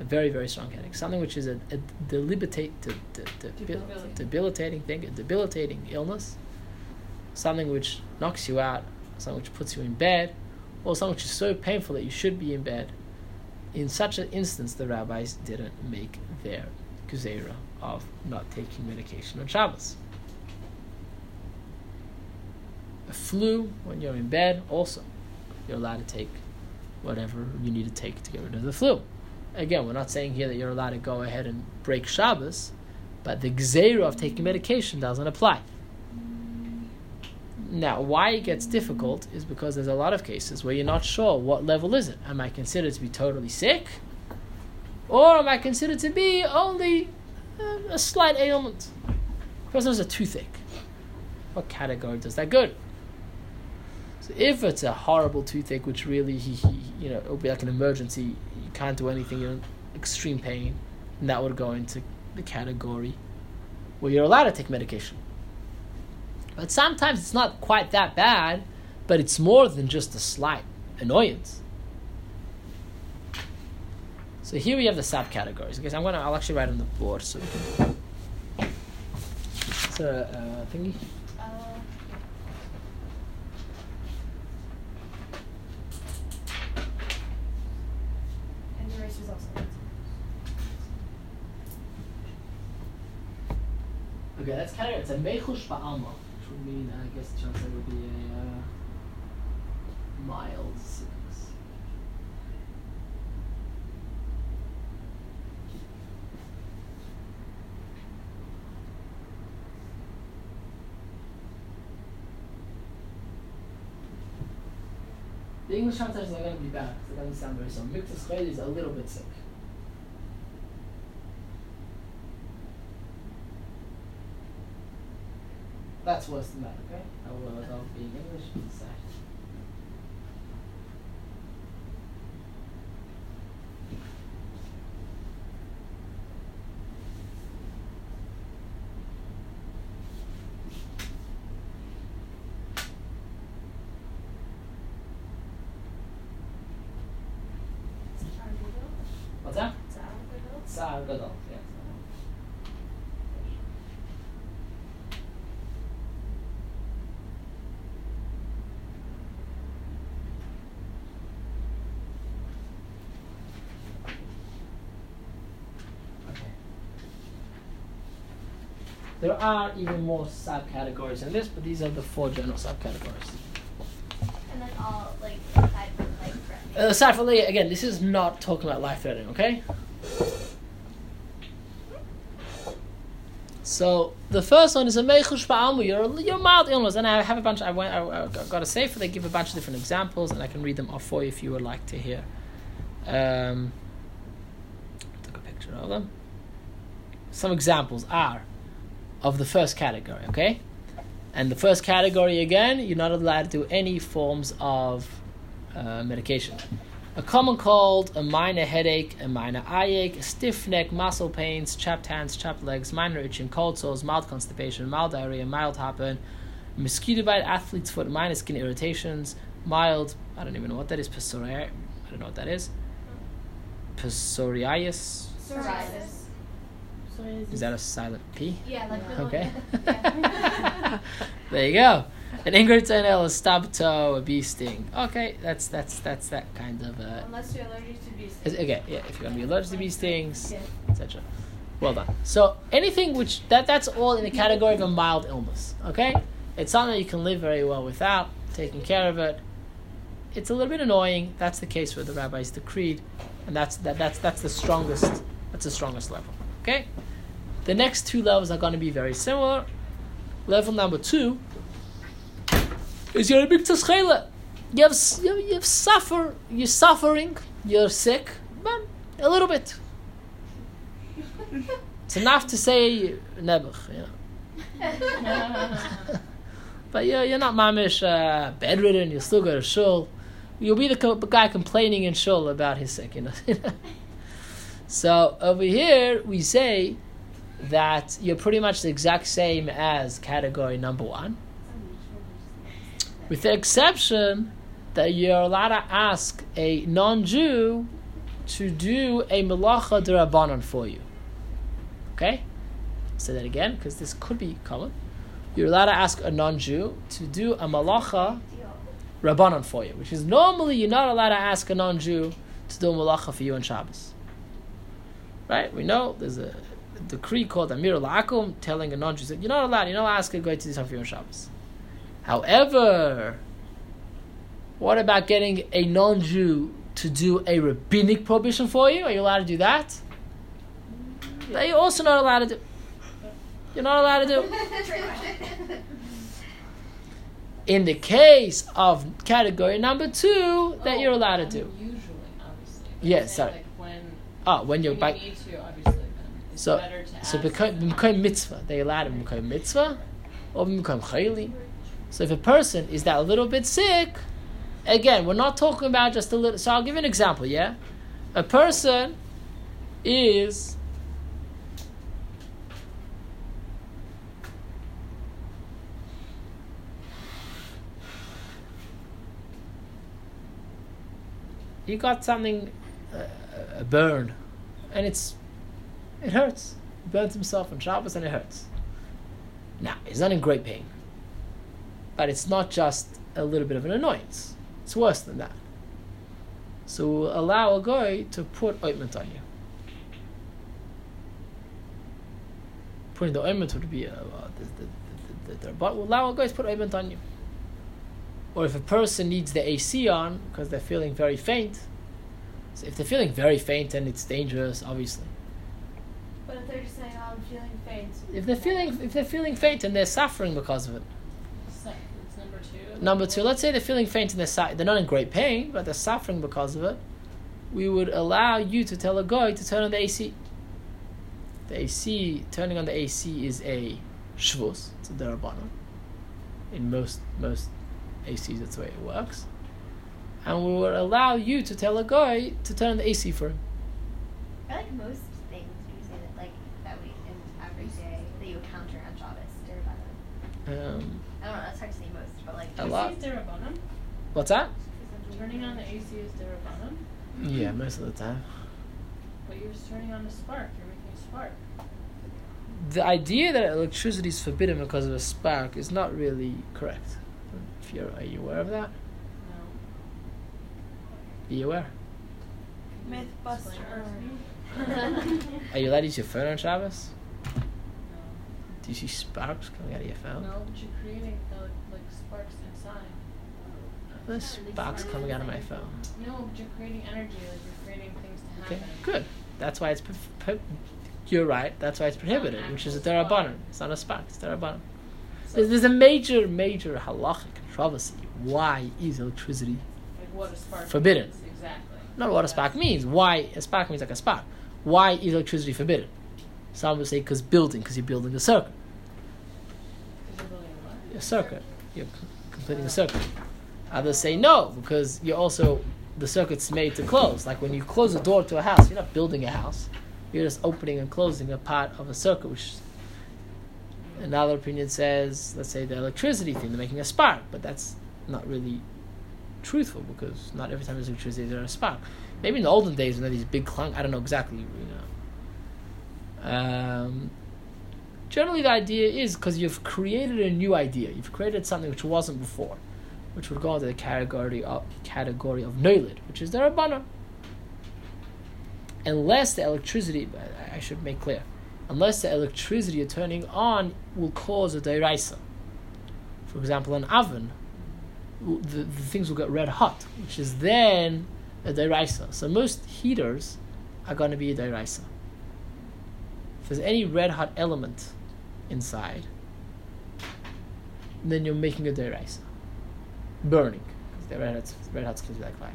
A very, very strong headache. Something which is a, a debilitate, de, de, de, Debilitating. debilitating thing, a debilitating illness. Something which knocks you out, something which puts you in bed, or something which is so painful that you should be in bed. In such an instance, the rabbis didn't make their gezerah of not taking medication on Shabbos. A flu, when you're in bed, also, you're allowed to take whatever you need to take to get rid of the flu. Again, we're not saying here that you're allowed to go ahead and break Shabbos, but the gzeira of taking medication doesn't apply. Now, why it gets difficult is because there's a lot of cases where you're not sure what level is it. Am I considered to be totally sick, or am I considered to be only a slight ailment? Person has a toothache. What category does that go to? So if it's a horrible toothache, which really, he, he, you know, it'll be like an emergency, you can't do anything, you're in extreme pain, and that would go into the category where you're allowed to take medication. But sometimes it's not quite that bad, but it's more than just a slight annoyance. So here we have the subcategories. Okay, so I'm gonna I'll actually write on the board so we can. A uh, thingy? Uh, and the erasers also. Okay, that's kind of it's a mechush ba'alma, which would mean I guess the translate would be a uh, mild sickness. The English translations are going to be bad because it doesn't sound very so. Chayil is a little bit sick. That's worse than that, okay? I will adopt being English inside. What's that? Tsar Gadol, yeah. Okay. There are even more subcategories in this, but these are the four general subcategories. And then all like aside from like threatening. Uh, aside from that, again, this is not talking about life threatening, okay? So the first one is a mechush ba'alma. You're you're mild illness, and I have a bunch. I went. I, I got a sefer. They give a bunch of different examples, and I can read them off for you if you would like to hear. Um, took a picture of them. Some examples are of the first category, okay? And the first category again, you're not allowed to do any forms of uh, medication. A common cold, a minor headache, a minor eye ache, a stiff neck, muscle pains, chapped hands, chapped legs, minor itching, cold sores, mild constipation, mild diarrhea, mild heartburn, mosquito bite, athlete's foot, minor skin irritations, mild, I don't even know what that is, psoriasis, I don't know what that is, psoriasis, Psoriasis. Is that a silent P? Yeah, like the Okay. Yeah. there you go. An ingertinel, a stub toe, a bee sting. Okay, that's that's that's that kind of uh, Unless you're allergic to bees. is- okay, yeah, if you're gonna be allergic to bee stings, Yeah. etc. Well done. So anything which that that's all in the category of a mild illness. Okay, it's something you can live very well without taking care of it. It's a little bit annoying. That's the case where the rabbis decreed, and that's that, that's that's the strongest. That's the strongest level. Okay, the next two levels are going to be very similar. Level number two is you're a big. You have, you you have suffer. You're suffering. You're sick, but a little bit. It's enough to say nebuch, you know. but you're, you're not mamish uh, bedridden. You still go to shul. You'll be the co- guy complaining in shul about his sickness. so over here we say that you're pretty much the exact same as category number one, with the exception that you're allowed to ask a non-Jew to do a melacha derabanan for you. Okay? Say that again, because this could be common. You're allowed to ask a non-Jew to do a malacha rabbanon for you, which is normally you're not allowed to ask a non-Jew to do a malacha for you on Shabbos. Right? We know there's a decree called Amir La'akum telling a non-Jew that you're not allowed, you're not allowed to ask a guy to do something for you on Shabbos. However, what about getting a non-Jew to do a rabbinic prohibition for you? Are you allowed to do that? That you're also not allowed to do. You're not allowed to do. In the case of category number two, that you're allowed to do. Usually, obviously. But Yeah, sorry. Like when, Ah, when you're when you So, so become, mitzvah. They allowed to become mitzvah or become chayli. So if a person is that a little bit sick, again, we're not talking about just a little. So I'll give you an example. Yeah, a person is. You got something, uh, a burn, and it's, it hurts. He burns himself on Shabbos and it hurts. Now, he's not in great pain. But it's not just a little bit of an annoyance. It's worse than that. So allow a guy to put ointment on you. Putting the ointment would be uh, uh, the, the, the, but allow a guy to put ointment on you. Or if a person needs the AC on because they're feeling very faint, so if they're feeling very faint and it's dangerous, obviously. But if they're just saying, oh, I'm feeling faint. If they're feeling if they're feeling faint and they're suffering because of it. Number two. Number two, let's say they're feeling faint and they're su- they're not in great pain, but they're suffering because of it. We would allow you to tell a guy to turn on the AC. The AC, turning on the AC is a shvus, it's a derabana. In most most ACs, that's the way it works. And we would allow you to tell a guy to turn on the AC for him. I like most things you say that like that we in every day that you encounter on Shabbos, Derabbanan. Um, I don't know, it's hard to say most, but like A AC lot. is Darabanan? what's that? Turning on the AC is Darabanan? Yeah, most of the time. But you're just turning on the spark. You're making a spark. the idea that electricity is forbidden because of a spark is not really correct. If you're, are you aware of that? No. Be aware. Mythbuster. Are you allowed to use your phone on Shabbos? Do you see sparks coming out of your phone? No, but you're creating the, like sparks inside. There's sparks coming out of my phone. No, but you're creating energy. Like you're creating things to Okay, happen. good. That's why it's. Pro- pro- you're right. That's why it's prohibited, which is a derabanan. It's not a spark. It's derabanan. There's, there's a major, major halachic controversy. Why is electricity Like what a spark Forbidden. means, Exactly. not what a spark means. Why a spark means like a spark. Why is electricity forbidden? Some would say because building, because you're building a circuit. A circuit. You're completing a circuit. Others say no, because you're also the circuit's made to close. Like when you close a door to a house, you're not building a house. You're just opening and closing a part of a circuit. Which another opinion says, let's say the electricity thing, they're making a spark, but that's not really truthful because not every time there's electricity there's a spark. Maybe in the olden days when there these big clunk, I don't know exactly, you know. Um, generally, the idea is because you've created a new idea, you've created something which wasn't before, which would go into the category of category of noilid, which is the rabbana. Unless the electricity, I should make clear, unless the electricity you're turning on will cause a deraisa. For example, an oven, the, the things will get red hot, which is then a deraisa. So most heaters are going to be a deraisa. If there's any red hot element inside, then you're making a deraisa. Burning, because the red hot, red hot's clearly like fire.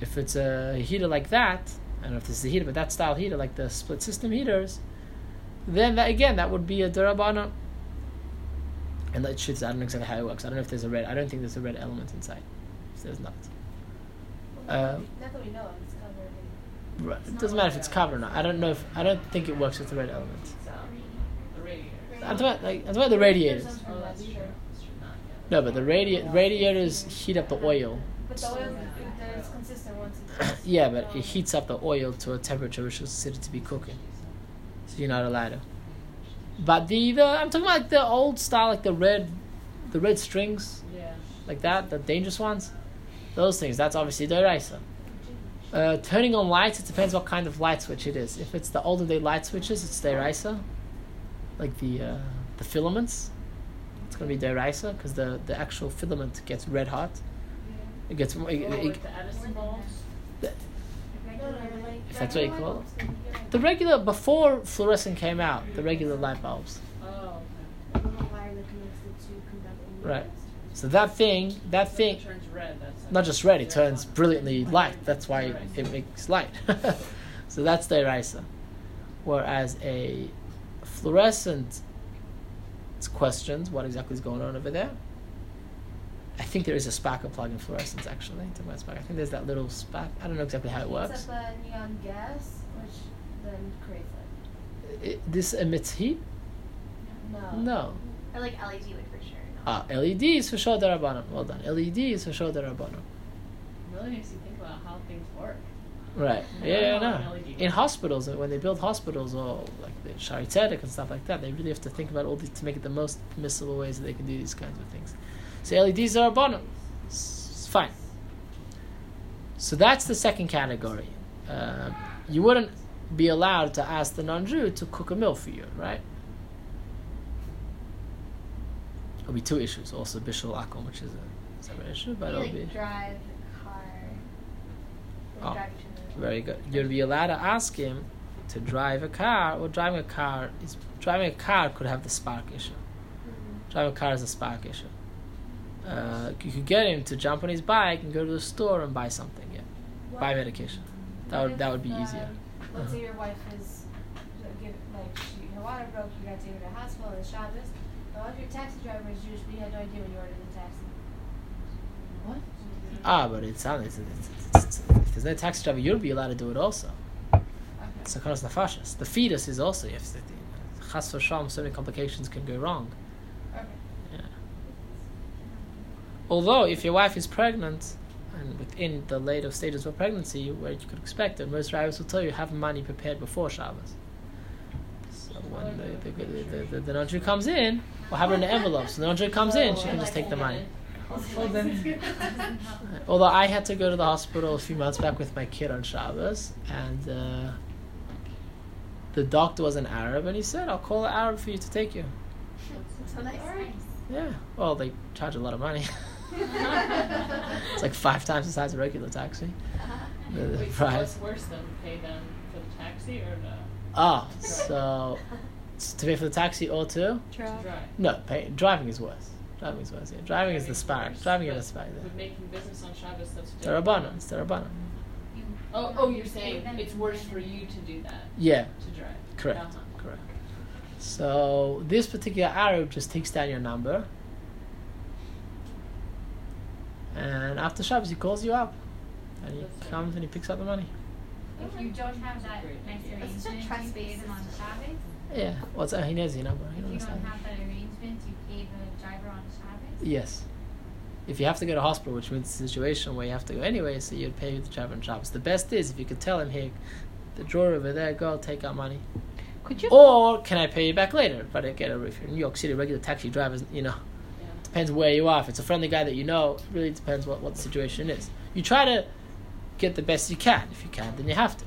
If it's a heater like that, I don't know if this is a heater, but that style heater, like the split system heaters, then that, again, that would be a derabana. And that shit, I don't know exactly how it works. I don't know if there's a red. I don't think there's a red element inside. If there's not. Uh, Not that we know it's covered. It doesn't matter if it's covered or not. I don't know if I don't think it works with the red element. So, the radiator. I'm talking about like about the radiators. Oh, that's true. That's true. Not yet. No, but the radi- radiators heat up the oil. But the oil is consistent once it's. Yeah, but it heats up the oil to a temperature which is considered to be cooking. So you're not allowed to. But the, the I'm talking about like the old style, like the red, the red strings, Yeah. like that, the dangerous ones. Those things. That's obviously the Uh, turning on lights, it depends what kind of light switch it is. If it's the olden day light switches, it's the deraisa, like the uh, the filaments. It's going to be deraisa because the, the actual filament gets red hot. It gets it, Oh, it- Edison bulbs? if that's what you call it. The regular before fluorescent came out, the regular light bulbs. Oh, The little wire that connects the two conductor Right. So that thing, that thing, It turns red. That's not just red, it turns brilliantly light. That's why it makes light. so that's the eraser. Whereas a fluorescent, it's questions what exactly is going on over there. I think there is a sparkle plug in fluorescence actually. Talking about spark, I think there's that little spark. I don't know exactly how it works. It's up a neon gas, which then creates light. It, this emits heat? No. No. Or like LED would for sure. No. Ah, LEDs for sure darabanan. Well done. LED LEDs for sure darabanan. really makes you think about how things work. Right. I Yeah, don't know no. In hospitals, when they build hospitals or like the Shaare Zedek and stuff like that, they really have to think about all these to make it the most permissible ways that they can do these kinds of things. So LEDs are a bonus. It's fine. So that's the second category. Uh, you wouldn't be allowed to ask the non-Jew to cook a meal for you, right? It'll be two issues. Also, Bishul Akom, which is a separate issue, but You, it'll like be drive a car. Like Oh. drive to the Very good. You'll be allowed to ask him to drive a car. Well, driving a car is driving a car could have the spark issue. Driving a car is a spark issue. Uh, you could get him to jump on his bike and go to the store and buy something. Yeah, buy medication. That What would if, that would be uh, easier. Let's say your wife is uh, like she, her water broke, you got to take her to the hospital. It's Shabbos. What if your taxi driver is Jewish, had no idea when you ordered the taxi? What? Ah, but it's, it's, it's, it's, it's if there's no taxi driver, you'll be allowed to do it also. Okay. Sakanas nefashos. The fetus is also if chas v'sham, so many complications can go wrong. Okay. Yeah. Although, if your wife is pregnant and within the later stages of pregnancy, where you could expect it, most rabbis will tell you have money prepared before Shabbos. So when the the, the, the, the, non-Jew comes in, we'll have her in the envelope. So the non-Jew comes in, she can just take the money. Well then, Although I had to go to the hospital a few months back with my kid on Shabbos, and uh, the doctor was an Arab, and he said, "I'll call an Arab for you to take you." So nice. Yeah. Well, they charge a lot of money. it's like five times the size of a regular taxi. The, the Wait, so price. what's worse than pay them for the taxi or no? Oh, so to pay for the taxi or to to drive? no pay driving is worse. Driving is worse. Yeah, driving is the spark. Driving is the spark. With making business on Shabbos, that's The rabbanon. It's the rabbanon. Oh, oh, you're saying it's worse for you to do that Yeah. to drive. Correct. Uh-huh. Correct. So this particular Arab just takes down your number, and after Shabbos he calls you up, and he That's comes and he picks up the money. If you don't have that Great. nice That's such arrangement, trust you pay basis them on Shabbos. Yeah. What's well, he knows your number. He If you don't understands. have that arrangement, you pay the driver on Shabbos. Yes. If you have to go to hospital, which means a situation where you have to go anyway, so you'd pay the driver on Shabbos. The best is if you could tell him, hey, the drawer over there, go take out money. Could you? Or can I pay you back later? But again, if you're in New York City, regular taxi drivers, you know, Yeah. depends where you are. If it's a friendly guy that you know, it really depends what, what the situation is. You try to get the best you can. If you can, then you have to.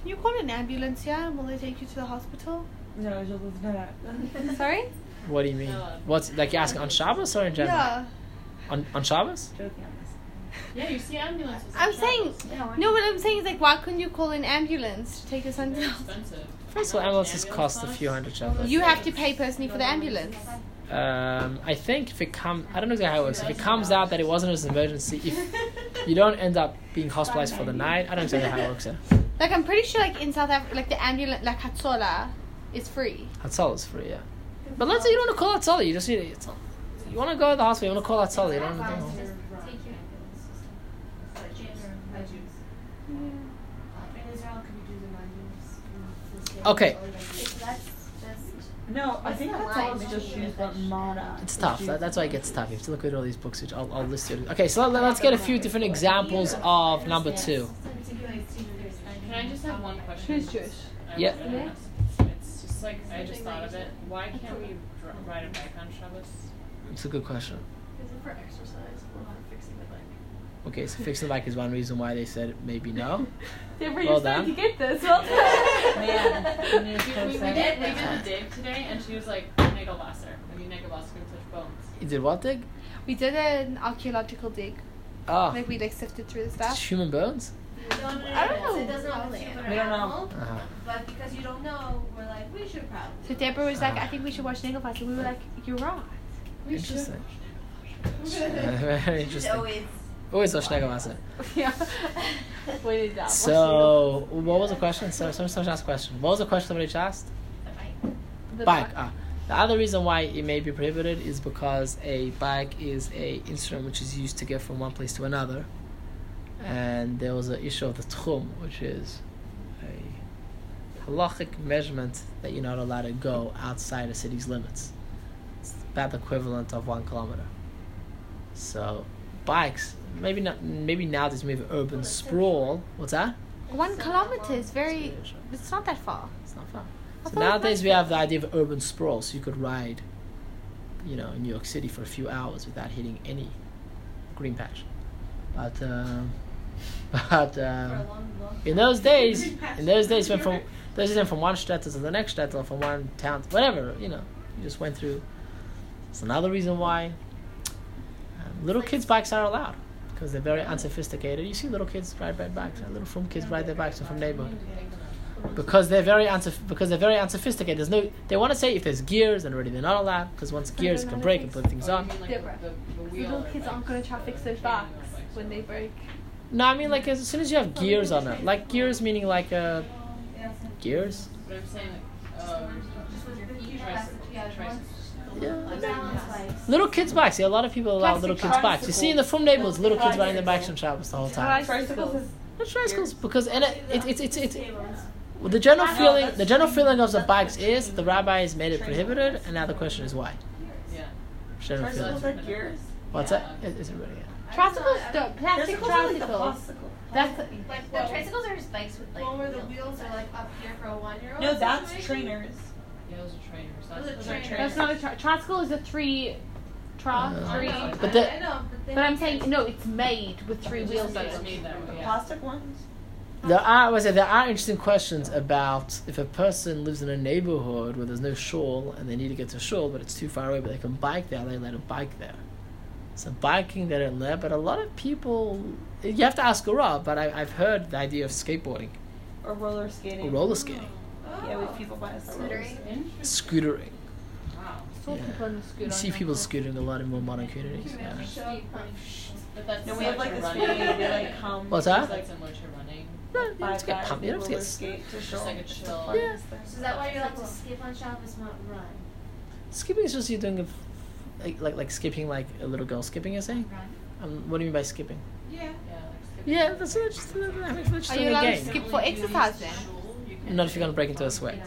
Can you call an ambulance here and will they take you to the hospital? no, just that. Sorry? What do you mean? Uh, What's like you asking on Shabbos or in general? Yeah. On on Shabbos? Joking on this. Yeah, you see ambulances. on I'm saying, Shabbos. no, what I'm saying is like, why couldn't you call an ambulance to take your son to They're the hospital? expensive. First of all, ambulances ambulance cost a few hundred shekels. You have to pay personally for the ambulance. Um, I think if it comes, I don't know exactly how it works. If it comes out that it wasn't an emergency, if you don't end up being hospitalized for the night, I don't know exactly how it works. Yeah. Like, I'm pretty sure, like, in South Africa, like, the ambulance, like, Hatsola is free. Hatzal is free, yeah. But let's say you don't want to call out Hatzal, you just need it. You want to go to the hospital, you want to call Hatzal, you don't want to Just do take your By Jews. In Israel, could you do the non-Jews? Okay. It's, that's just. No, I think that's all it's just used but mana. It's tough. That, that's why it gets tough. You have to look at all these books, which I'll, I'll list you. Okay, so let, us get a few different examples of number two. Can I just have one question? Who's Jewish? I Yeah. was gonna ask. It's just like I just thought of it. Why can't we dr- ride a bike on Shabbos? It's a good question. Is it for exercise or for fixing the bike? Okay, so fixing the bike is one reason why they said maybe no. Deborah, Well you're done. to get this. Well Man, We, we, we did we did the dig today, and she was like, Nagelwasser. When you Nagelwasser, you touch bones. You did what dig? We did an archaeological dig. Oh, Like we like sifted through the it's stuff. human bones. No, no, no, I don't no, know. It doesn't know Probably. We don't know. animal, Uh-huh. but because you don't know, we're like, we should probably. So Deborah was like, I think we should watch Nagelfast, and we were like, you're right. Interesting. Very It's interesting. always. Always watch Nagelwasser. yeah. we did that. So, what was the question? So, someone someone asked a question. What was the question somebody just asked? The Bike. Ah. The other reason why it may be prohibited is because a bike is a instrument which is used to get from one place to another, and there was an issue of the tchum, which is a halachic measurement that you're not allowed to go outside a city's limits. It's about the equivalent of one kilometer. So, bikes maybe not. Maybe nowadays we have urban sprawl. What's that? One kilometer is very. It's not that far. It's not far. So nowadays we have the idea of urban sprawl, so you could ride, you know, in New York City for a few hours without hitting any green patch. But um, but um, long, long in those days, in those days, went from those days went from one shtetl to the next shtetl, from one town, to whatever, you know, you just went through. It's another reason why um, little kids' bikes are allowed because they're very unsophisticated. You see little kids ride red bikes, little from kids ride their bikes from neighborhood because they're very unsof- because they're very unsophisticated. There's no they want to say if there's gears and already they're not allowed because once gears can break and put things on. like the, the, the The little kids aren't going to try fix those Can't bikes use bikes. when they break. No, I mean like as soon as you have gears on it, like gears meaning like uh, gears. But I'm saying like, Just with your feet, tricycles, yeah, tricycles. Yeah. Like balance bikes. Little kids bikes. Yeah, a lot of people allow little kids bikes. You see in the from neighborhoods, little kids riding their bikes on Shabbos the whole time. Tricycles is The tricycles because and it, it, it, it's it's well, the general feeling the general feeling of the bikes is the rabbis made it prohibited, and now the question is why. Yeah. General tricycles feeling. are gears. What's that? Is, is it really? Yeah. Tricycles, don't. Plastic Tricycles are like the tricycles. popsicle. That's Like the tricycles are just bikes with like. One where the wheels. wheels are like up here for a one-year-old. No, that's situation. trainers. Yeah, those are trainers. That's, Those are those trainers. trainers. that's not a tri- tricycle. Is a three. Tra- Uh, three. I know. But the- I know, but, they But I'm saying no. It's made with three wheels just on it. made that way, The yeah. plastic ones. There are, I would say, there are interesting questions about if a person lives in a neighborhood where there's no shul and they need to get to shul, but it's too far away, but they can bike there. They let them bike there. So biking there and there, but a lot of people, you have to ask a Rav, but I, I've heard the idea of skateboarding Or roller skating. or roller skating, Yeah, with people by us. Scootering. scootering. Wow. Saw Yeah. people on the scooter. You see people scooting a lot in more modern communities. Yeah. But that's No, we have like this running. thing they like come. What's It's that? like similar to running. No, you don't have to get guys pumped. You don't have to get. skate to show. Just like a the chill- funnest Yeah. So is that why you like to skip on Shabbos, not run? Skipping is just you doing a, f- like, like like skipping like a little girl skipping. You're saying? Um, what do you mean by skipping? Yeah. Yeah, like skip- Yeah, that's what just, uh, I mean, just Are you a allowed to skip for exercise then? Not if you're gonna break into a sweat.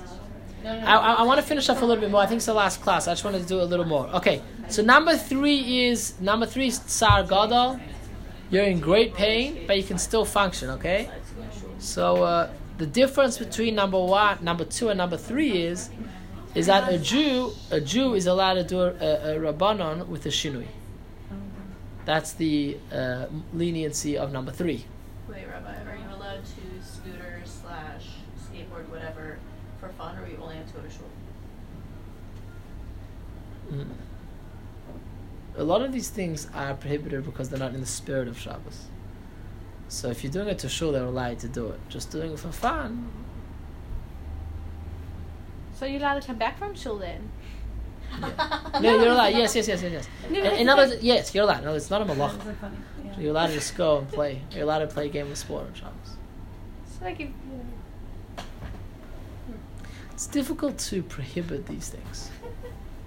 No, no, I, I, I want to finish off a little bit more. I think it's the last class. I just wanted to do a little more. Okay, so number three is number three is tsar gadol. You're in great pain, but you can still function. Okay, so uh, the difference between number one, number two, and number three is is that a Jew a Jew is allowed to do a, a, a rabbanon with a shinui. That's the uh, leniency of number three. Wait, Rabbi, are you allowed to scooter slash skateboard whatever for fun, or are you only have to go to shul? Mm. A lot of these things are prohibited because they're not in the spirit of Shabbos. So if you're doing it to shul, they're allowed to do it. Just doing it for fun. So you're allowed to come back from school then? No, you're allowed. Yes, yes, yes, yes, yes. No, In, but in it's other words, yes, you're allowed. No, it's not a malach. Yeah. You're allowed to just go and play. You're allowed to play a game of sport on Shabbos. So like if hmm. It's difficult to prohibit these things,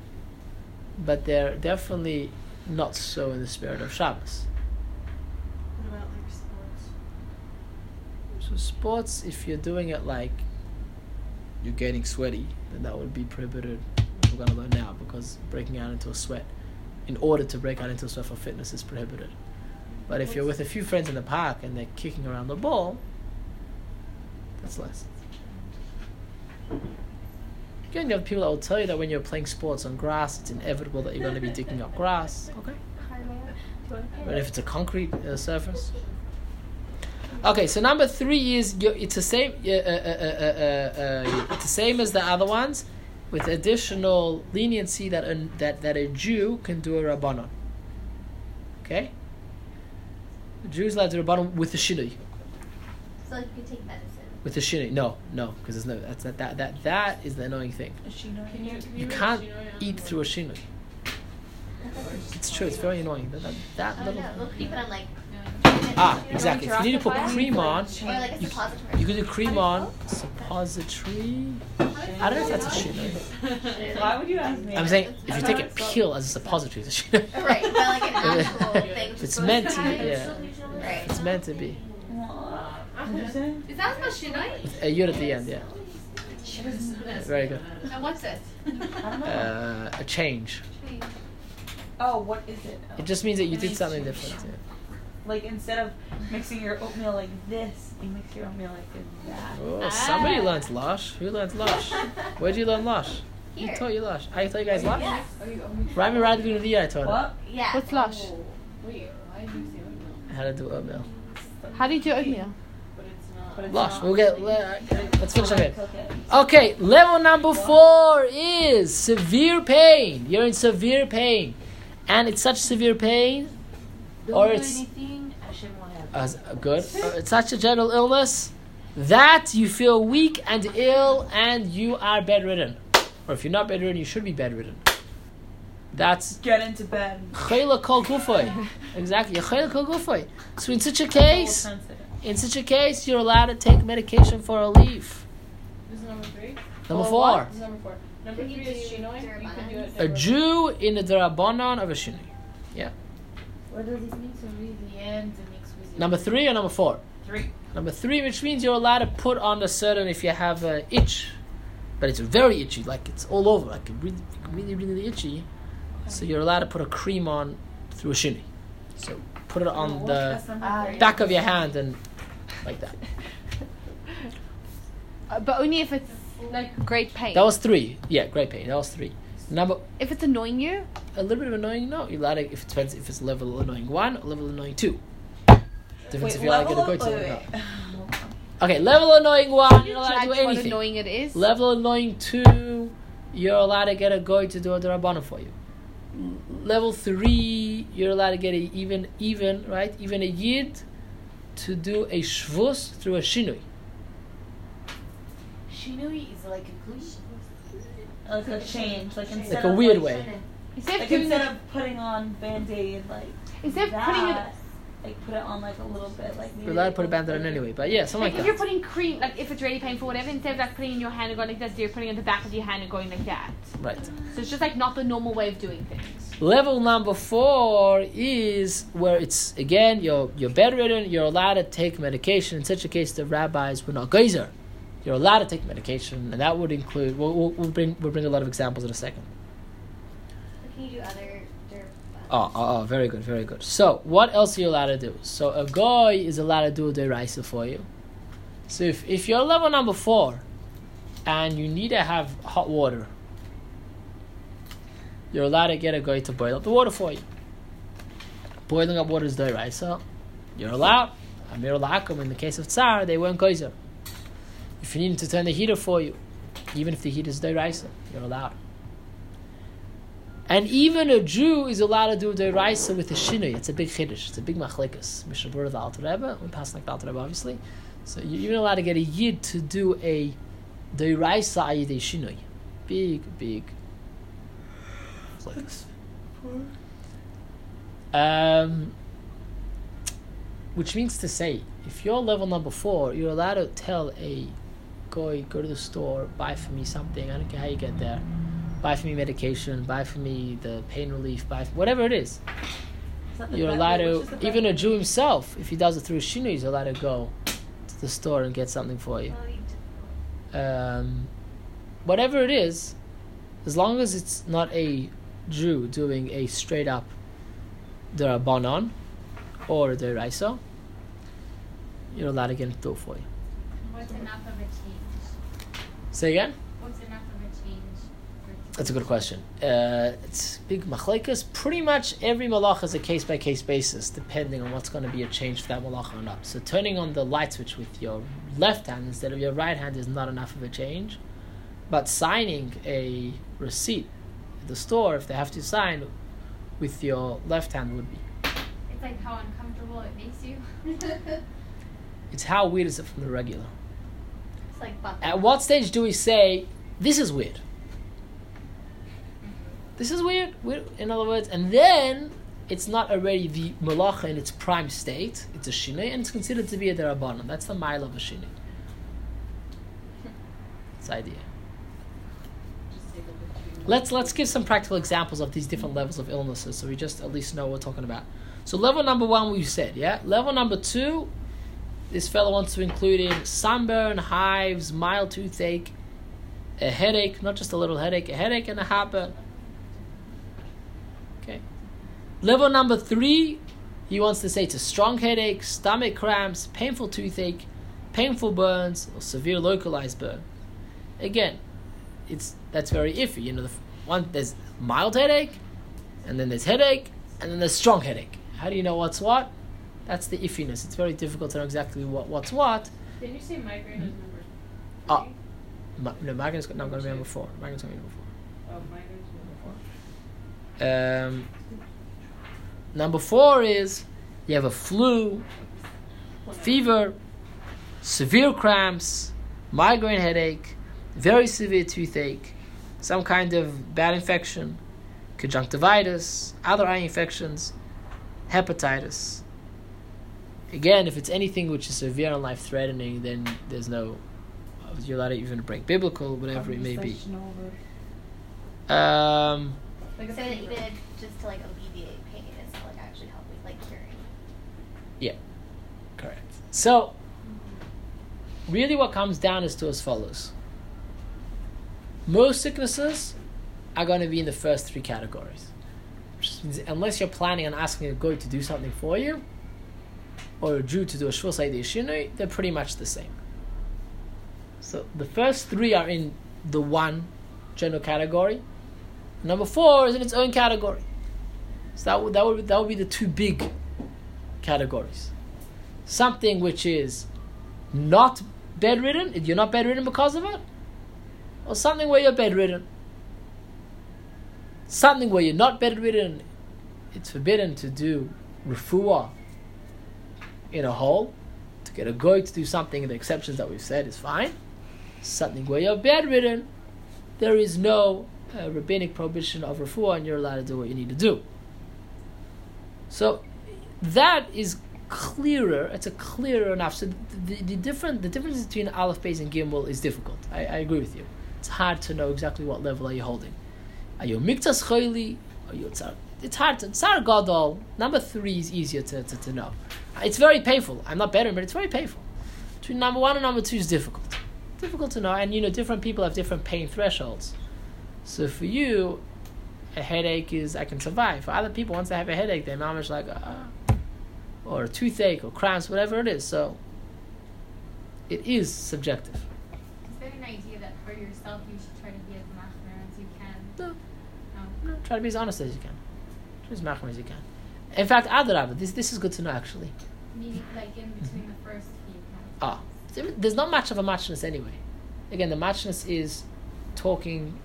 but they're definitely not so in the spirit of Shabbos. What about like sports? So sports, if you're doing it like you're getting sweaty, then that would be prohibited. We're gonna learn now because breaking out into a sweat, in order to break out into a sweat for fitness, is prohibited. But if you're with a few friends in the park and they're kicking around the ball, that's less. Again, you have people that will tell you that when you're playing sports on grass, it's inevitable that you're going to be digging up grass. Okay. But if it's a concrete uh, surface. Okay, so number three is it's the same. Uh, uh, uh, uh, uh, uh, it's the same as the other ones. with additional leniency that a, that that a Jew can do a rabbanon. Okay. The Jews allowed to do rabbanon with the shinui. So like you could take medicine. With the shinui, no, no, because there's no that's not, that that that is the annoying thing. A she? Can you, can You read can't Shinoy on eat through a shinui. It's true. It's very annoying. That, that, that little. know. We'll keep it on like. Ah, exactly. If you need to put cream on, Or like a you, suppository. you could do cream on suppository. I don't know if that's a shinui. Why would you ask me? I'm saying if you take a peel as a suppository, it's a shinui. Right, but like an actual thing. It's meant to be. Yeah, Right. it's meant to be. Interesting. Is that about shinoi? A yud at the end. Yeah, very good. And what's it? I don't know. Uh, a change. oh, what is it? It just means that you did something different. Yeah. Like instead of mixing your oatmeal like this, you mix your oatmeal like that. Oh, somebody ah. learns Lush. Who learns Lush? Where'd you learn Lush? Who Here. taught you Lush? I taught you guys Lush? Yes. Oh, Rhyme me right at the beginning of the year I taught What? Yeah. What's lush? Oh, wait, why did you say oatmeal? it. How to do oatmeal. How do you do oatmeal? But it's not. Lush. We'll get. le- Let's finish up here. Okay, level number four is severe pain. You're in severe pain. And it's such severe pain, or it's anything I shouldn't want to have. as good, or it's such a general illness that you feel weak and ill and you are bedridden. Or if you're not bedridden, you should be bedridden. That's Get into bed. chayla kol gufay. Exactly, chayla kol gufay. So in such a case, in such a case, you're allowed to take medication for a leaf. This is number three? Number four. what? This is number four. Number three is do Shinoy. You can do it. A Jew in the Darabanan of a Shini. Yeah. What does this mean to read the end and mix with Number three or number four? Three. Number three, which means you're allowed to put on a certain if you have a itch, but it's very itchy, like it's all over, like really, really, really itchy. So you're allowed to put a cream on through a shini. So put it on the That's back of your hand and like that. Uh, but only if it's like great pain. That was three. Yeah, great pain. That was three. Number if it's annoying you, a little bit of annoying. No, you're allowed to if it depends if it's level annoying one or level annoying two. Difference Wait, if you're allowed to level get a up- go to. wait, no. wait. Okay, level annoying one, you're allowed to do what anything. annoying it is. Level annoying two, you're allowed to get a goy to do a darabana for you. Level three, you're allowed to get a even even right even a yid to do a shvus through a shinui. Shinui is like a glue. Like a change, like instead Like a of weird like, way. instead of Like instead of putting on band-aid, like instead of that, putting it, like put it on like a little bit, like You're allowed to put a bandit on anyway, but yeah, something like like if you're putting cream, like if it's really painful, whatever, instead of like putting in your hand and going like this, you're putting it in the back of your hand and going like that. Right. So it's just like not the normal way of doing things. Level number four is where it's again you're you're bedridden. You're allowed to take medication. In such a case, the rabbis were not geyser. You're allowed to take medication, and that would include. We'll, we'll, we'll bring we'll bring a lot of examples in a second. Can you do other derp? Oh, oh, oh, very good, very good. So, what else are you allowed to do? So, a guy is allowed to do a deraisa for you. So, if, if you're level number four and you need to have hot water, you're allowed to get a guy to boil up the water for you. Boiling up water is deraisa. You're allowed. Amir al in the case of Tsar, they weren't geyser. If you need to turn the heater for you, even if the heater is deraisa, you're allowed. And even a Jew is allowed to do the Raisa with a Shinui. It's a big Chiddush. It's a big Machlikas. Mishnah Berurah, the Alter Rebbe. We pass like the Alter Rebbe, obviously. So you're even allowed to get a Yid to do a the Raisa Ayid Shinui. Big, big Machlikas. Um, which means to say, if you're level number four, you're allowed to tell a guy, go to the store, buy for me something. I don't care how you get there buy for me medication, buy for me the pain relief, buy whatever it is. Is You're best- allowed to, even a Jew himself, if he does it through a shinu, he's allowed to go to the store and get something for you. Um, whatever it is, as long as it's not a Jew doing a straight up derabanan or deraisa, you're allowed to get it through for you. What's enough of a change? Say again. What's enough of a change? for- That's a good question. Uh, it's big machlekes. Pretty much every malach is a case by case basis, depending on what's going to be a change for that malach or not. So turning on the light switch with your left hand instead of your right hand is not enough of a change. But signing a receipt at the store, if they have to sign with your left hand, would be. It's like how uncomfortable it makes you. It's how weird is it from the regular? It's like butter. At what stage do we say this is weird? This is weird. weird in other words, and then it's not already the malacha in its prime state. It's a shinei, and it's considered to be a derabanan. That's the mile of a shinei. The idea. Let's let's give some practical examples of these different levels of illnesses, so we just at least know what we're talking about. So level number one, we said, yeah. Level number two, this fellow wants to include in sunburn, hives, mild toothache, a headache, not just a little headache, a headache and a heartburn. Level number three, he wants to say it's a strong headache, stomach cramps, painful toothache, painful burns, or severe localized burn. Again, it's that's very iffy. You know, the one there's mild headache, and then there's headache, and then there's strong headache. How do you know what's what? That's the iffiness. It's very difficult to know exactly what what's what. Didn't you say migraine is number three? Ma- no, migraine's not going to be number four. Migraine's going to be number four. Oh, migraine's number four. Um, number four is you have a flu, fever, severe cramps, migraine headache, very severe toothache, some kind of bad infection, conjunctivitis, other eye infections, hepatitis. Again, if it's anything which is severe and life threatening, then there's no. You're allowed to even break biblical, whatever it may be. Um, Like a So that fever. even just to like alleviate pain, it's not like actually helping, like curing. Yeah, correct. So, really, what comes down is to as follows. Most sicknesses are going to be in the first three categories. Which means unless you're planning on asking a goy to do something for you, or a Jew to do a sayyid shinui, they're pretty much the same. So the first three are in the one general category. Number four is in its own category. So that would, that would, that would be the two big categories something which is not bedridden, you're not bedridden because of it, or something where you're bedridden. Something where you're not bedridden, it's forbidden to do refuah in a hole. To get a goy to do something, the exceptions that we've said is fine. Something where you're bedridden, there is no uh, rabbinic prohibition of refuah, and you're allowed to do what you need to do. So that is clearer. It's a clearer enough. So the, the, the different the difference between Aleph, Beis, and Gimel is difficult. I, I agree with you. It's hard to know exactly what level are you holding. Are you Miktas Chayli? Are you Tsar? It's hard to Tsar Gadol. Number three is easier to, to, to know. It's very painful. I'm not better, but it's very painful. Between number one and number two is difficult. Difficult to know, and you know different people have different pain thresholds. So for you, a headache is I can survive. For other people, once they have a headache, they're mamish like, ah, or a toothache or cramps, whatever it is. So it is subjective. Is there an idea that for yourself you should try to be as machmir as you can? No. No. No, try to be as honest as you can. Try as machmir as you can. In fact, adarabah, this this is good to know actually. Meaning like in between the first few Ah, there's not much of a matchness anyway. Again, the matchness is talking,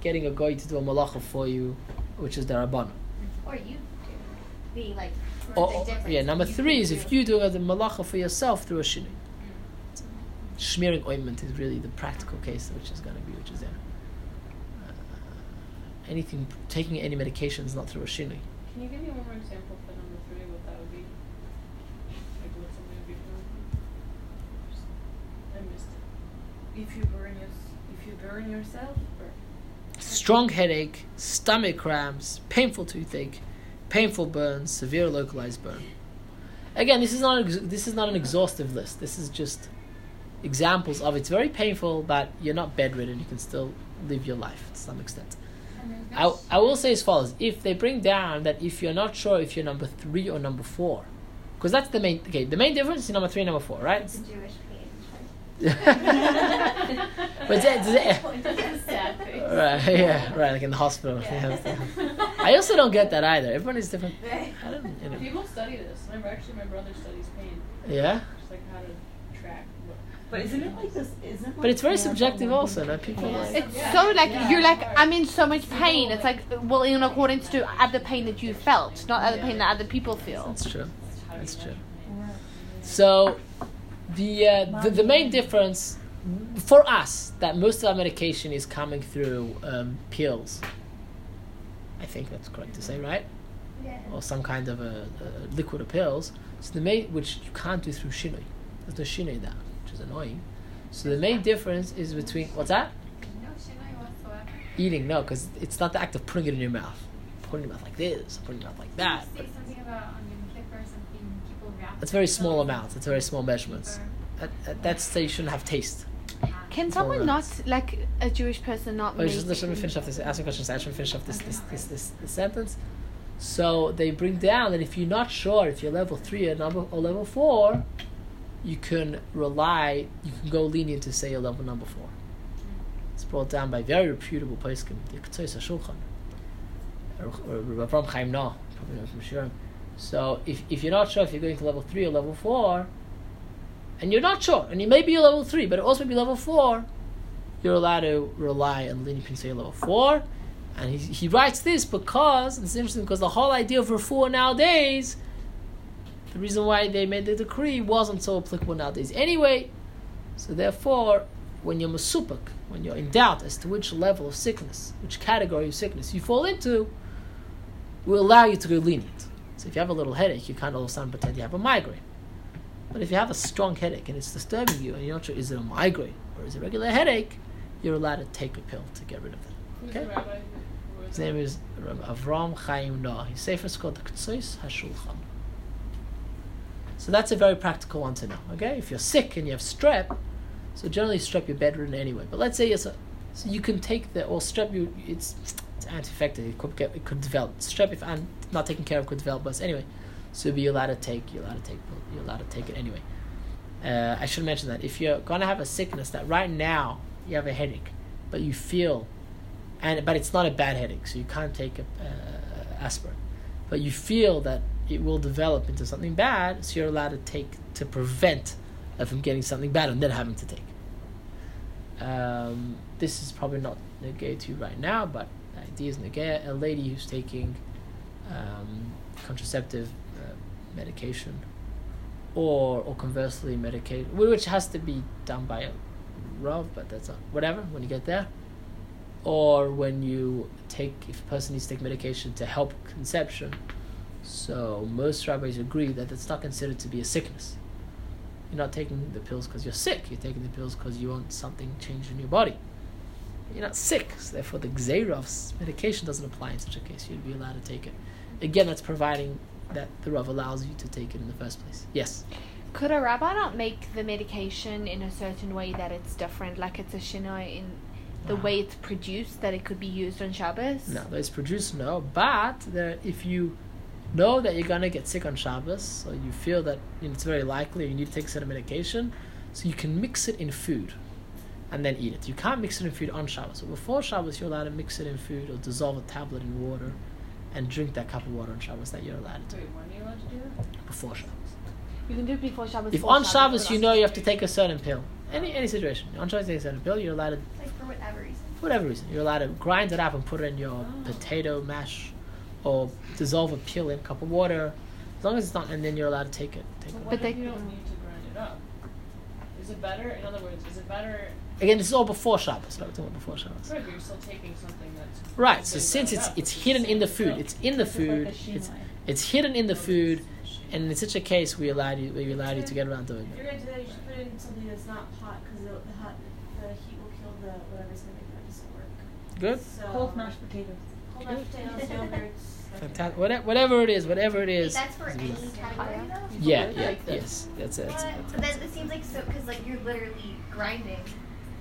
getting a guy to do a malacha for you, which is the rabbanon. Or you. Being like, Or, or- Oh, yeah, number three is if you do the malacha for yourself through a shinui. Smearing ointment is really the practical case, which is going to be, which is there. Uh, anything, taking any medication is not through a shinui. Can you give me one more example for number three, what that would be? Like what something would be for? I missed it. If you burn your, if you burn yourself, or Strong headache, stomach cramps, painful toothache, painful burns, severe localized burn. Again, this is not ex- this is not an exhaustive list. This is just examples of it's very painful, but you're not bedridden. You can still live your life to some extent. I, I will say as follows: if they bring down that if you're not sure if you're number three or number four, because that's the main okay. The main difference is number three and number four, right? It's a Jewish but that- does it- right, yeah, right, like in the hospital. I also don't get that either. Everyone is different. I don't, you know. People study this. Remember, actually, my brother studies pain. Yeah. Just like how to track. What, But isn't it like this? Isn't it But it's very subjective also. No, people like. It's so like you're like I'm in so much pain. It's like well in accordance to other pain that you felt, not other pain that other people feel. That's true. That's true. So, the, uh, the the main difference for us that most of our medication is coming through um, pills. I think that's correct to say, right? Yeah. Or some kind of a, a liquid or pills. So the main, which you can't do through shinoi. There's no shinoi in that, which is annoying. So the main difference is between what's that? No shinoi whatsoever. Eating, no, because it's not the act of putting it in your mouth. Putting it in your mouth like this, putting your mouth like that. You say something about on Yom Kippur something people wrap. It's very small amounts. It's very small measurements. Kippur. At, at that stage, you shouldn't have taste. Can someone not like a Jewish person not Wait, just let me finish off this. Ask me a question. I should finish off this this, this this this sentence. So they bring down that if you're not sure if you're level three or number or level four, you can rely. You can go lenient to say you're level number four. It's brought down by very reputable poskim, the Ketzois HaShulchan, or, Avraham Chaim Naeh, probably know from Shiurim. So if if you're not sure if you're going to level three or level four, and you're not sure, and you may be a level three, but it also may be level four, you're allowed to rely on can say level four. And he, he writes this because it's interesting because the whole idea of refuah nowadays, the reason why they made the decree wasn't so applicable nowadays anyway. So therefore, when you're mesupak, when you're in doubt as to which level of sickness, which category of sickness you fall into, will allow you to go lenient. So if you have a little headache, you can't all of a sudden pretend you have a migraine. But if you have a strong headache and it's disturbing you, and you're not sure is it a migraine or is it a regular headache, you're allowed to take a pill to get rid of it. Okay. rabbi? Who- who His name is Rabbi Avram Chaim Naeh. His sefer is called the Ketzois HaShulchan. So that's a very practical one to know. Okay, if you're sick and you have strep, so generally strep you're bedridden anyway. But let's say you're so, so you can take the or strep you it's it's anti-infective. It could get it could develop strep if I'm not taken care of could develop. But anyway, so you're allowed to take you're allowed to take you're allowed to take it anyway. Uh, I should mention that if you're gonna have a sickness that right now you have a headache, but you feel and but it's not a bad headache, so you can't take a, uh, aspirin. But you feel that it will develop into something bad, so you're allowed to take to prevent from getting something bad and then having to take. Um, this is probably not negay to you right now, but the idea is negay. A lady who's taking um, contraceptive medication, or or conversely medication, which has to be done by a rav, but that's not whatever. When you get there, or when you take if a person needs to take medication to help conception. So most rabbis agree that it's not considered to be a sickness. You're not taking the pills because you're sick. You're taking the pills because you want something changed in your body. You're not sick, so therefore the Xerov's medication doesn't apply in such a case. You'd be allowed to take it. Again, that's providing that the Rav allows you to take it in the first place. Yes. Could a rabbi not make the medication in a certain way that it's different, like it's a shinoi in the No. way it's produced, that it could be used on Shabbos? No, it's produced no. But there, if you know that you're gonna get sick on Shabbos, so you feel that you know, it's very likely you need to take a certain medication, so you can mix it in food, and then eat it. You can't mix it in food on Shabbos. So before Shabbos, you're allowed to mix it in food or dissolve a tablet in water, and drink that cup of water on Shabbos. That you're allowed to Wait, when are you allowed to do that? before Shabbos. You can do it before Shabbos. If before on Shabbos but you know you have to take a certain pill, any any situation, on Shabbos you take a certain pill, you're allowed to Like for whatever reason. for whatever reason, you're allowed to grind it up and put it in your oh. potato mash, or dissolve a pill in a cup of water, as long as it's not, and then you're allowed to take it. Take it. What But if they- you don't need to grind it up? Is it better? In other words, is it better? Again, this is all before Shabbos. Right, we're talking about before Shabbos. Right, but you're still taking something that's Right. So since it's up, it's hidden in the food, it's in the It's like food. It's it's hidden in the food, and in such a case, we allow you we allow you to get around doing If it. you're gonna do that, you should put it in something that's not hot because the, the hot the heat will kill the whatever's gonna make that doesn't work. Good. So Cold mashed potatoes. cold mashed potatoes, yogurts. Fantastic. Whatever, whatever it is, whatever it is. Wait, that's for any category though? Yeah, yeah, yes. That's it. It's, What? But then it seems like so because like you're literally grinding.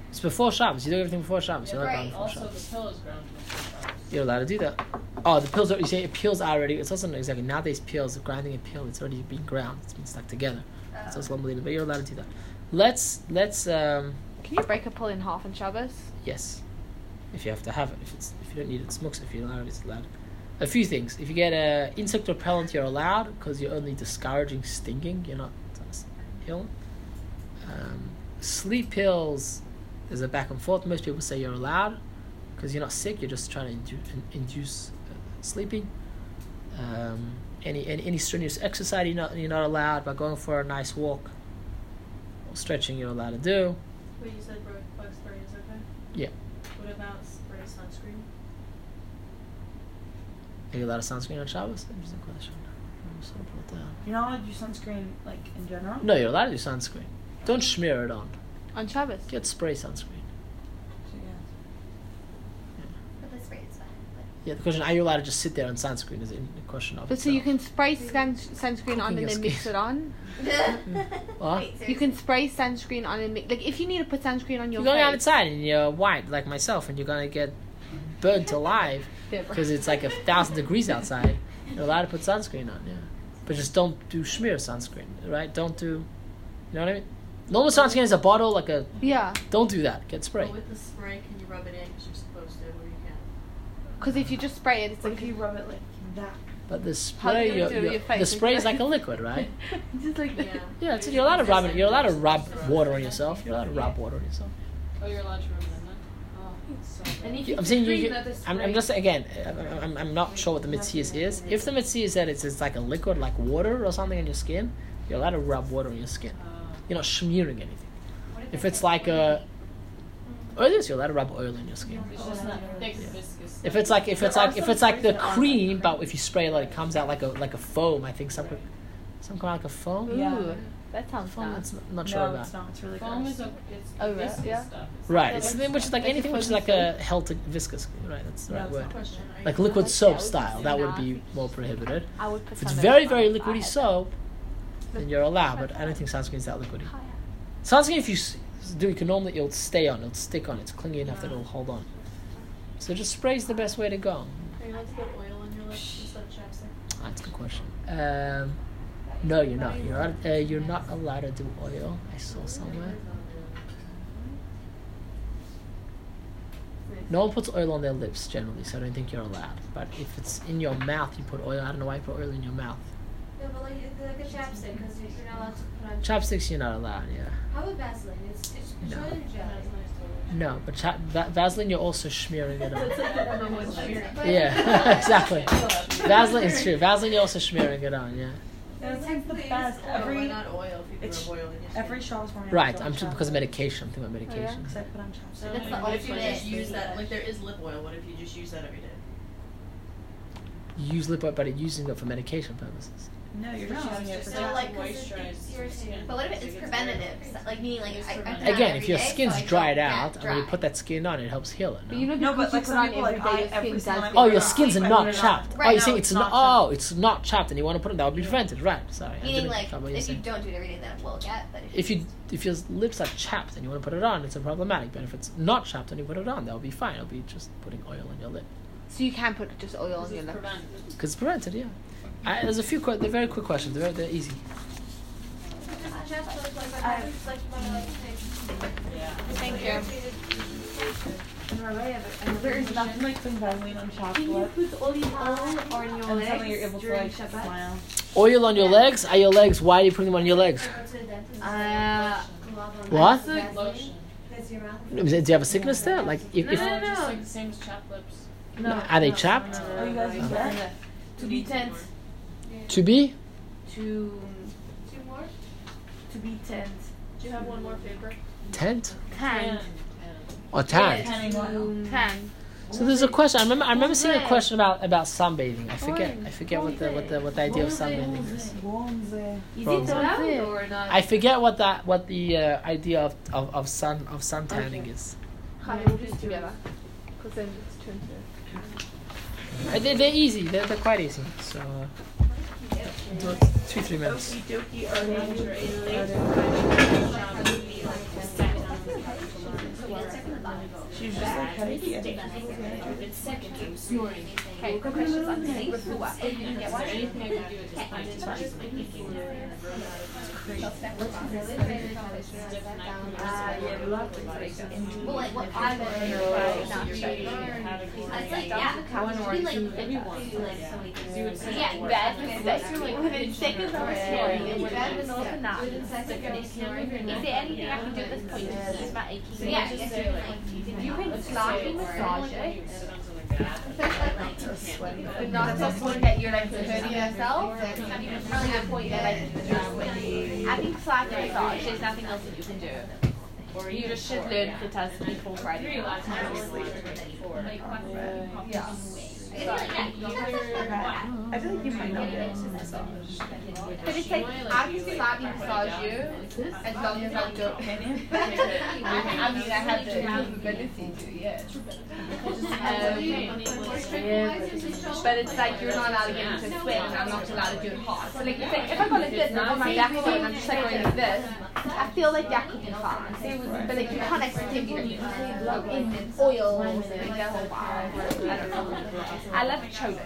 It's before Shabbos. You do everything before Shabbos. You're not Right. done before Also, Shabbos. the pill is ground before Shabbos. You're allowed to do that. Oh, the pills are, you say pills are already, it's also not exactly, nowadays pills, grinding a pill, it's already been ground, it's been stuck together. It's Uh, also unbelievable, but you're allowed to do that. Let's, let's, um, Can you break a pill in half on Shabbos? yes. If you have to have it, if it's, if you don't need it, smokes, if you're allowed, it's allowed. A few things. If you get a insect repellent, you're allowed, because you're only discouraging stinging, you're not ill. Um, sleep pills is a back and forth. Most people say you're allowed because you're not sick. You're just trying to indu- induce uh, sleeping. Um, any, any any strenuous exercise you're not you're not allowed. By going for a nice walk or stretching, you're allowed to do. Wait, you said bug bug spray is okay? Yeah. What about spray sunscreen? Are you allowed to sunscreen on Shabbos? Interesting question. I'm just gonna put down. You're not allowed to do sunscreen like in general. No, you're allowed to do sunscreen. Don't smear it on. On Shabbos. Get spray sunscreen. Yeah. But the spray is fine. Yeah, the question: Are you allowed to just sit there on sunscreen? Is a question of. But so you itself. can spray sun- sunscreen on Cooking and your then mix skin. it on. What? Wait, You seriously? can spray sunscreen on and mix. Like if you need to put sunscreen on your You're going face. outside and you're white like myself, and you're gonna get burnt alive because it's like a thousand degrees outside. You're allowed to put sunscreen on, yeah, but just don't do smear sunscreen, right? Don't do, you know what I mean? Normal sunscreen is a bottle, like a. Yeah, Don't do that. Get spray. But with the spray, can you rub it in because you're supposed to, or you can't? because if you just spray it, it's But like if you rub it like that, But the spray, you you're, do it with you're- your the spray is like a liquid, right? just like Yeah. Yeah, it's, you're allowed to rub it. You're allowed to rub water on yourself. You're allowed to rub water on yourself. Oh, you're allowed to rub it in then? Oh, oh it's so And good. if you I'm saying you. you I'm, I'm just again. I'm, I'm, I'm not sure what the metzius is. If the mitzvah is that it's, it's like a liquid, like water or something on your skin, you're allowed to rub water on your skin. Oh. You're not smearing anything. If it's like a, oh, it is. You're allowed to rub oil in your skin. it's just not thick. If it's like if it's like if it's like the cream, but if you spray it, like it comes out like a like a foam. I think some some kind of like a foam. Ooh, Yeah. that sounds Foam. nice. That's not, not sure no, about. it's not. It's really Foam gross. is a, it's Oh, right, viscous yeah. stuff. Right. It's like- which is like Like anything which is like a held viscous. Right. That's the Yeah, right it's word. not- Question, are you Like liquid soap style. That would be more prohibited. I would put If it's very very my liquidy head. soap, then you're allowed. But I don't think sunscreen is that liquidy. Sunscreen, if you do, you can normally it'll stay on. It'll stick on. It's clingy enough that it'll hold on. So just spray's the best way to go. Are you allowed to put oil on your lips instead of chapstick? That's a good question. Um, no, you're not. You're not, uh, you're not allowed to do oil. I saw somewhere. No one puts oil on their lips generally, so I don't think you're allowed. But if it's in your mouth, you put oil. I don't know why you put oil in your mouth. No, but like, it's like a chapstick because you're not allowed to put on. Chopsticks, you're not allowed. Yeah. How about Vaseline? It's it's No. No, but cha- va- Vaseline, you're also smearing it on. But- Yeah, exactly. Vaseline is true. Vaseline, you're also smearing it on. Yeah. That's like the best. Every not oil if you it's- oil in your skin? every shaw's for me. Right. I'm just because of medication. I'm thinking about medication. Because I put on chapstick. So That's like, the what if you just use that? Like there is lip oil. What if you just use that every day? You use lip oil, but you're using it for medication purposes. No, you're No, just it's using it just for So, to like, 'cause moisturize it's your irritating. skin. But what if So it's preventative? So, like meaning like I, I put it on preventative. Again, if your day, skin's so dried out, get and when you put that skin on, it helps heal it. But No? you know, No, but, like, you put some on people, like, day, I- every skin single does Oh, your oh, skins are Right. not Right. chapped. Right. Oh, you're No, saying it's it's not not. Oh, it's not chapped, and you want to put it. That would be prevented, right? Sorry. Meaning like follow what you're if you don't do it every day, then it will get. But If you if your lips are chapped and you want to put it on, it's a problematic. But if it's not chapped and you put it on, that'll be fine. It'll be just putting oil on your lip So you can put just oil on your is lips. because it's prevented. Yeah. I, there's a few. Que- they're very quick questions. They're they're easy. Just just like like what happens like you wanna like take. Yeah. Thank you. And Rabbi, I have a- I have a There is nothing like putting Vaseline on chapped Can you put oil on your And legs you're able to like Shabbat? smile. Oil on your legs. Are your legs? Why are you putting them on your legs? Go to the dentist. Uh, What? Vaseline. Lotion. Does your mouth? Do you have a sickness there? Like if, No, if no, No, no. just like the same as chapped lips. No. are they no, chapped? no, no, Oh, you guys no, use no, that? To be tent. To be To Two more? to be tent. Do you have one more paper? tent Tan. or tan? Tanning oil. Tan. So there's a question. I remember. I remember seeing a question about about sunbathing. I forget. I forget what the what the what the idea of sunbathing is. Is it allowed or not? I forget what that what the uh, idea of, of, of sun of sun tanning is. Hi, we'll do it together. Because then it's two and two. Uh, They, they're easy. They're, they're quite easy. So uh, do it two three minutes. She's just like, how do you get it? It's second, I'm snoring. Okay, quick questions on sleep before. Yeah, Is there what? anything I can do at this point to try to make it cleaner and run out of stiff neck yeah, we love to like Well, like what I kind of don't know not if sure. you had a It's like yeah, One or we like two. maybe one. like so many You would say Yeah, four. Bad Like, mistake. like, Within seconds of snoring, Yeah. it's bad but also not. Within seconds of snoring, you're Is there anything I can do at this point to ease my aching So Yeah, you can say do like, like you can You can let's just slightly say, massage it. sit on something bad. But not to the point that you're like hurting yourself. Really the point that like you're. I think slightly massage. There's nothing else that you can do. Or You just should learn Kitas before Friday. Three last time you sleep. Four. Yeah. I feel like, you I feel like you might not be able to massage. But it's like I can slightly massage you as long as I don't. I mean, I have the capability to, yes. Um, but it's like you're not allowed to get into a sweat and I'm not allowed to do it hard. So like, it's like if I go like this and on my back foot and I'm just like going like this, I feel like that could be fine. But like you can't like, go in oil and like that whole wow. I don't know. I love cholent.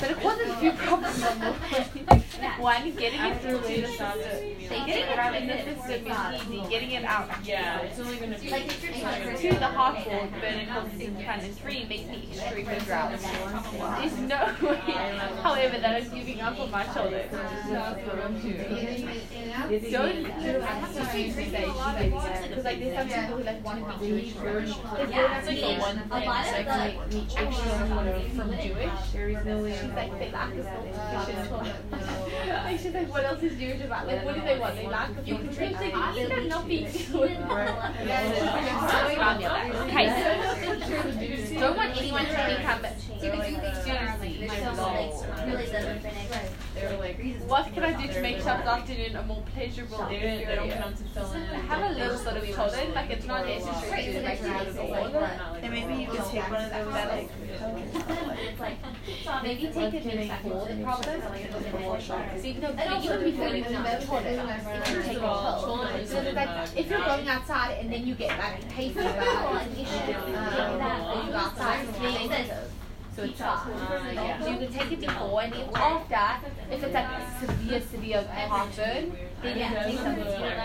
But it causes a few problems on the way. One, getting it through to the system. Getting it out in the system is easy. Getting it out. Yeah, it's only gonna be. like if you're trying Two, the heart wall, burning causes fun. And three, makes me extremely drowsy. There's no way, however, that I'm giving up on my shoulder. Don't, I have to say because like there's some people who like want to be Jewish first. There's Yeah, one so one a lot of like the- like me actually from Jewish. She's like they like this whole Like she's like, what else is Jewish about? Like what do they want? They like the food trips. Like I got nothing do with Okay. Don't want anyone to think I'm seriously. really doesn't finish. They were like, What can I do to make Shabbat afternoon a more pleasurable they don't, they don't come to fill in. Have a little sort of children, like it's not necessary to like do it all. And maybe you could take one of those that like maybe take a minute for the problem. See, no, but even before you even know what it is, it can take a toll. So it's like, if you're going outside and then you get like hay fever, like issue, um, you go outside, it's really expensive. So it's fine. So you can take it before and then after, if it's like severe, severe heartburn, then you can take something for it.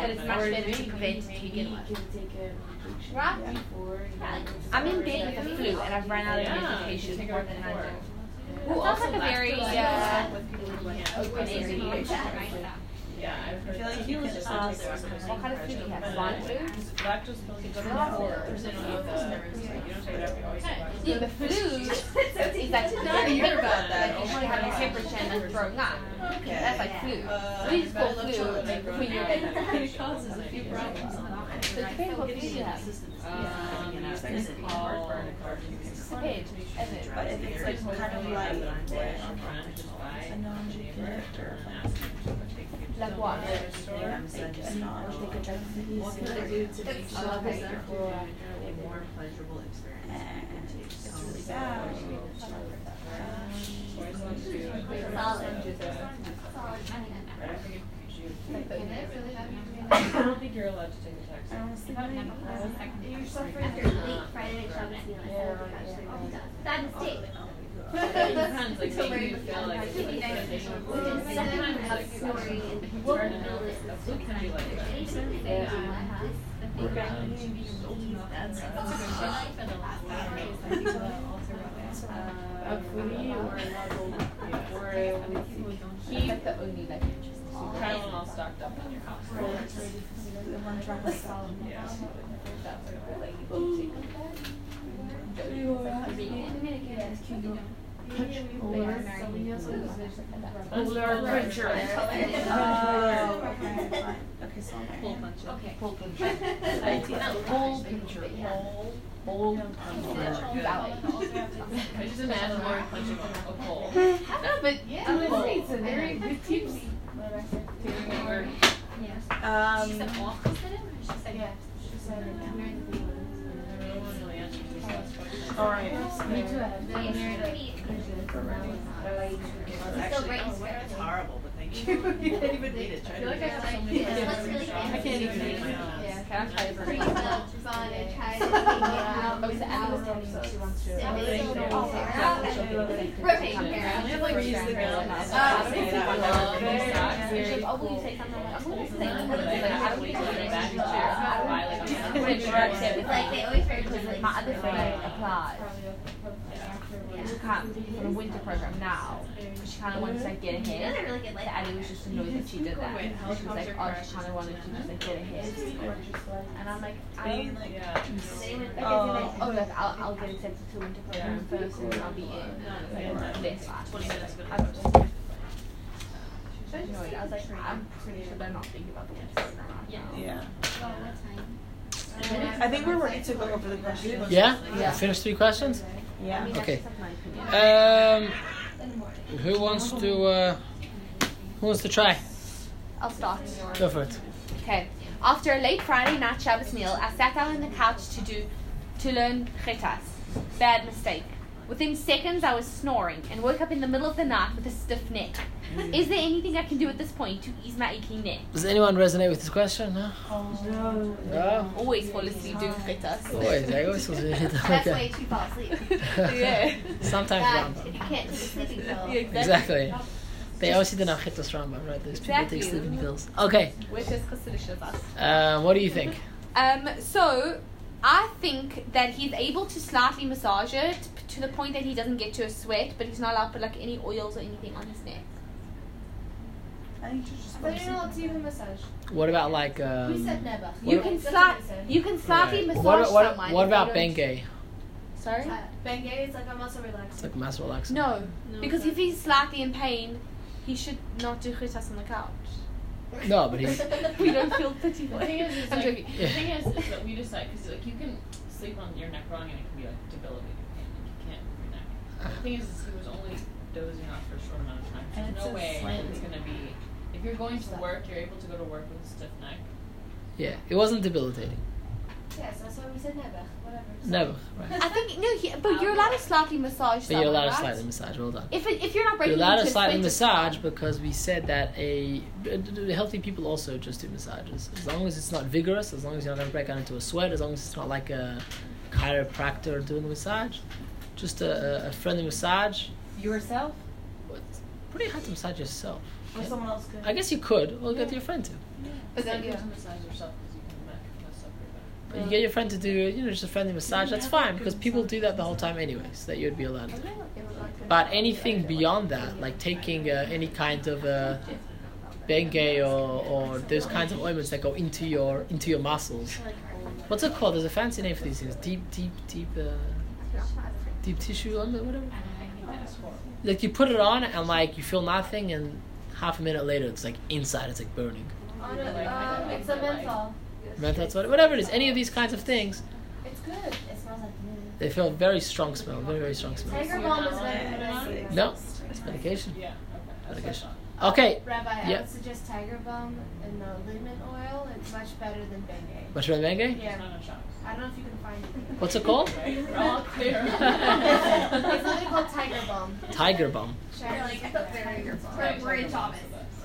But it's much better to prevent it to begin with. Right? I'm in bed with the flu and I've run out of medication. What can I do? It sounds like a very uh, open area. Yeah, I've I heard feel like that. you could just Um, ask What kind of food do you have? Swine flu? Lactose milk is about four percent of the. You don't take it every always take Yeah, the flu is like very hear about that. Like you should have a temperature and then throwing up. That's like flu. We just call flu when you're It causes a few problems. So it depends what flu you have. Um, it's called. Depends, isn't it? But if it's like kind of like a a non-nuclear or Like what? a non What can I do to make sure that you're a more pleasurable experience? It's really bad. I don't think you're allowed to take a text. Honestly, You're suffering after late Friday night Shabbos feeling. Bad mistake. It depends, like maybe you feel like it's like expectation of food. Within seconds Sometimes of like snoring and you turn into a food can be like that. anything that has That's that's a good question. a foodie or Or Keep like the only like Tylenol stocked up in your house. the one drop of salt. Yeah. Polar puncher. Oh, okay, fine. Okay, so Pull punch. Okay. Pull puncher. Pull puncher. Pull. Pull puncher. Valley. I just imagine Lori punching a a pole. No, but honestly, it's a very good tips. Doing it where Um, no one really answers these last questions. All right. Me too. Actually, it's horrible, but thank you. You can't even read it. Try to read it. Let's really I can't even read my own. Can I try Rotate Kara. We have like they always close. like, my other friend applied. Yeah. She can't on a winter program now. because She kind of wanted to like, get She ahead. doesn't really get like So Addie was just annoyed that she did that. Wait, She was like, oh, she kind of wanted to just like get ahead. And I'm like, I Being don't. like, uh, Yeah. Like, Oh. like, oh, like I'll, I'll get accepted to winter program first, and then I'll be in. Like, less last. Twenty minutes. I was annoyed. I was like, I'm pretty sure they're not thinking about the winter program right now. yeah. Well. I think we're ready to go over the questions. Yeah? Yeah. Finish three questions? I Yeah. mean, Okay. just like my opinion. Um, who wants to, uh, who wants to try? I'll start. Go for it. Okay. After a late Friday night Shabbos meal, I sat down on the couch to do to learn chitas. Bad mistake. Within seconds, I was snoring and woke up in the middle of the night with a stiff neck. Is there anything I can do at this point to ease my aching neck? Does anyone resonate with this question? No? No. No? Always fall asleep doing chitas. Always, I always was That's okay. way too fall asleep. yeah. Sometimes Bad if you can't do the sleeping pill. Yeah, Exactly. They obviously didn't have Chitas Rambam, right? Those people Exactly. take sleeping pills. Okay. Which is Hasidic of us. Uh, what do you think? Um, so I think that he's able to slightly massage it p- to the point that he doesn't get to a sweat, but he's not allowed to put like any oils or anything on his neck. I think you just But you're not allowed to even massage. What about like um? Who said never? You can That's slight, what he said. you can slightly Right. massage What, what, someone. what about Bengay? Sorry. Uh, Bengay is like a muscle relaxer. It's like mass relaxing. No, No, because sir. if he's slightly in pain, he should not do chitas on the couch. No, but he's we don't feel pity The for thing him. is, is like, joking. the thing is, is that we decide because like you can sleep on your neck wrong and it can be like debilitating pain. Like you can't move your neck. But the thing is, is he was only dozing off for a short amount of time. There's it's no way slanty. it's gonna be. If you're going to work, you're able to go to work with a stiff neck. yeah. It wasn't debilitating. Yes, that's why we said never. Whatever. Never. Right. I think no, he, but you're allowed to slightly massage. But you're allowed to someone, slightly massage. Well done. If it, if you're not breaking You're allowed to a slightly massage fine. because we said that a healthy people also just do massages. As long as it's not vigorous, as long as you're not going break out into a sweat, as long as it's not like a chiropractor doing the massage, just a, a- a friendly massage. yourself It's pretty hard to massage yourself. or someone else could. I guess you could. Or get your friend to. Yeah. But then, you have to massage yourself because you can mess up your back. But you get your friend to do, you know, just a friendly massage. That's fine because people do that the whole time anyway. So that you'd be allowed to. But anything beyond that, like taking uh, any kind of uh, Bengay or, or those kinds of ointments that go into your into your muscles. What's it called? There's a fancy name for these things. Deep, deep, deep, uh, deep tissue ointment, whatever. Like you put it on and like you feel nothing, and half a minute later it's like inside, it's like burning. On a, um, it's a menthol. Menthol, whatever, whatever it is. Any of these kinds of things, It's good. It smells like mint. they feel very strong smell, very very strong smell. Tiger balm is better than I No, it's medication. Yeah. Medication. What Okay, Rabbi, I would suggest Tiger Balm and the liniment oil. It's much better than Bengay. much better than Bengay? I. Yeah. It's not. I don't know if you can find it. What's it called? Right? We're all clear. it's something called Tiger Balm. Tiger Balm. We're, we're in Shabbos.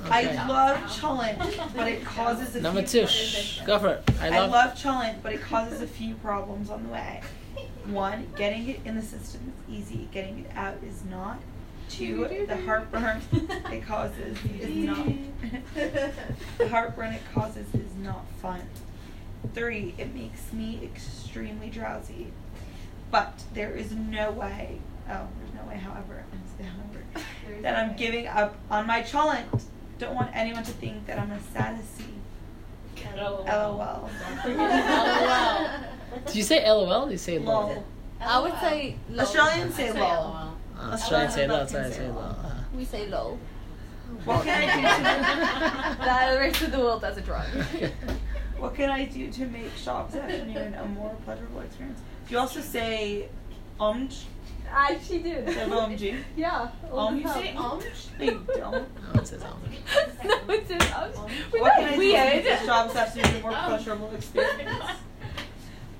Okay. I love cholent, but it causes a Number few two. Shh, go for it. I I love. love cholent, but it causes a few problems on the way. One, getting it in the system is easy. Getting it out is not. Two, the heartburn it causes is not. the heartburn it causes is not fun. Three, it makes me extremely drowsy. But there is no way. Oh, there's no way. However, I'm saying however, that I'm giving up on my challenge. Don't want anyone to think that I'm a sassy. LOL. Did you say LOL? Or did you say LOL? Lol. I would say lol. Australians say Say lol. LOL. Uh, say LOL. Australians Australians say say lol. LOL. Uh, We say lol. What can I do the rest of the world does it wrong. What can I do to make Shabbos afternoon a more pleasurable experience? Do you also say umj? I actually do. Instead of umji? Yeah. all the you say umj? No, you don't. no, it says Amish. no, it's an um, We're What can not I do to make weird. Shabbos afternoon a more pleasurable experience?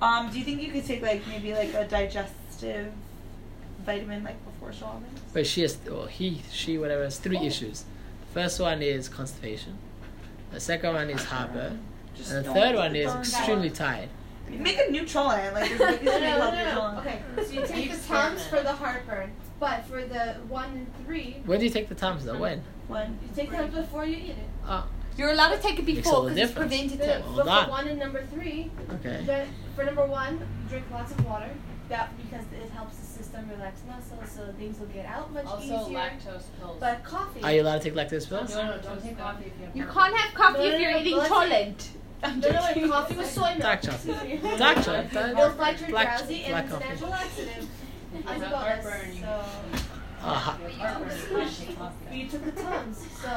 Um, do you think you could take like maybe like a digestive vitamin like before Shabbos? But she has, or he, she, whatever, has three oh. issues. The first one is constipation. The second one is heartburn. Just And the third one is extremely out. tired. Make a new cholent. Like, there's ways No, no, no, no. Okay, so you take the Tums for the heartburn, but for the one and three, When do you take the Tums though? When? When? you take them before you eat it. Oh, You're allowed to take it before because it's difference. preventative. But Hold for one and number three, okay. the, for number one, drink lots of water. That because it helps the system relax muscles, so things will get out much Also, easier. lactose pills. But coffee. Are you allowed to take lactose pills? no, no, don't take coffee if you have You heartburn. can't have coffee No, no, if you're no, eating let's- cholent. I'm no, no, no, coffee with soy milk. Dark chocolate. Dark chocolate. It'll fight your Black- drowsy black and it's a coffee. natural laxative. If you As have well as, heartburn, you so Uh-huh. If you have heartburn, you can't take coffee. took the Tums, so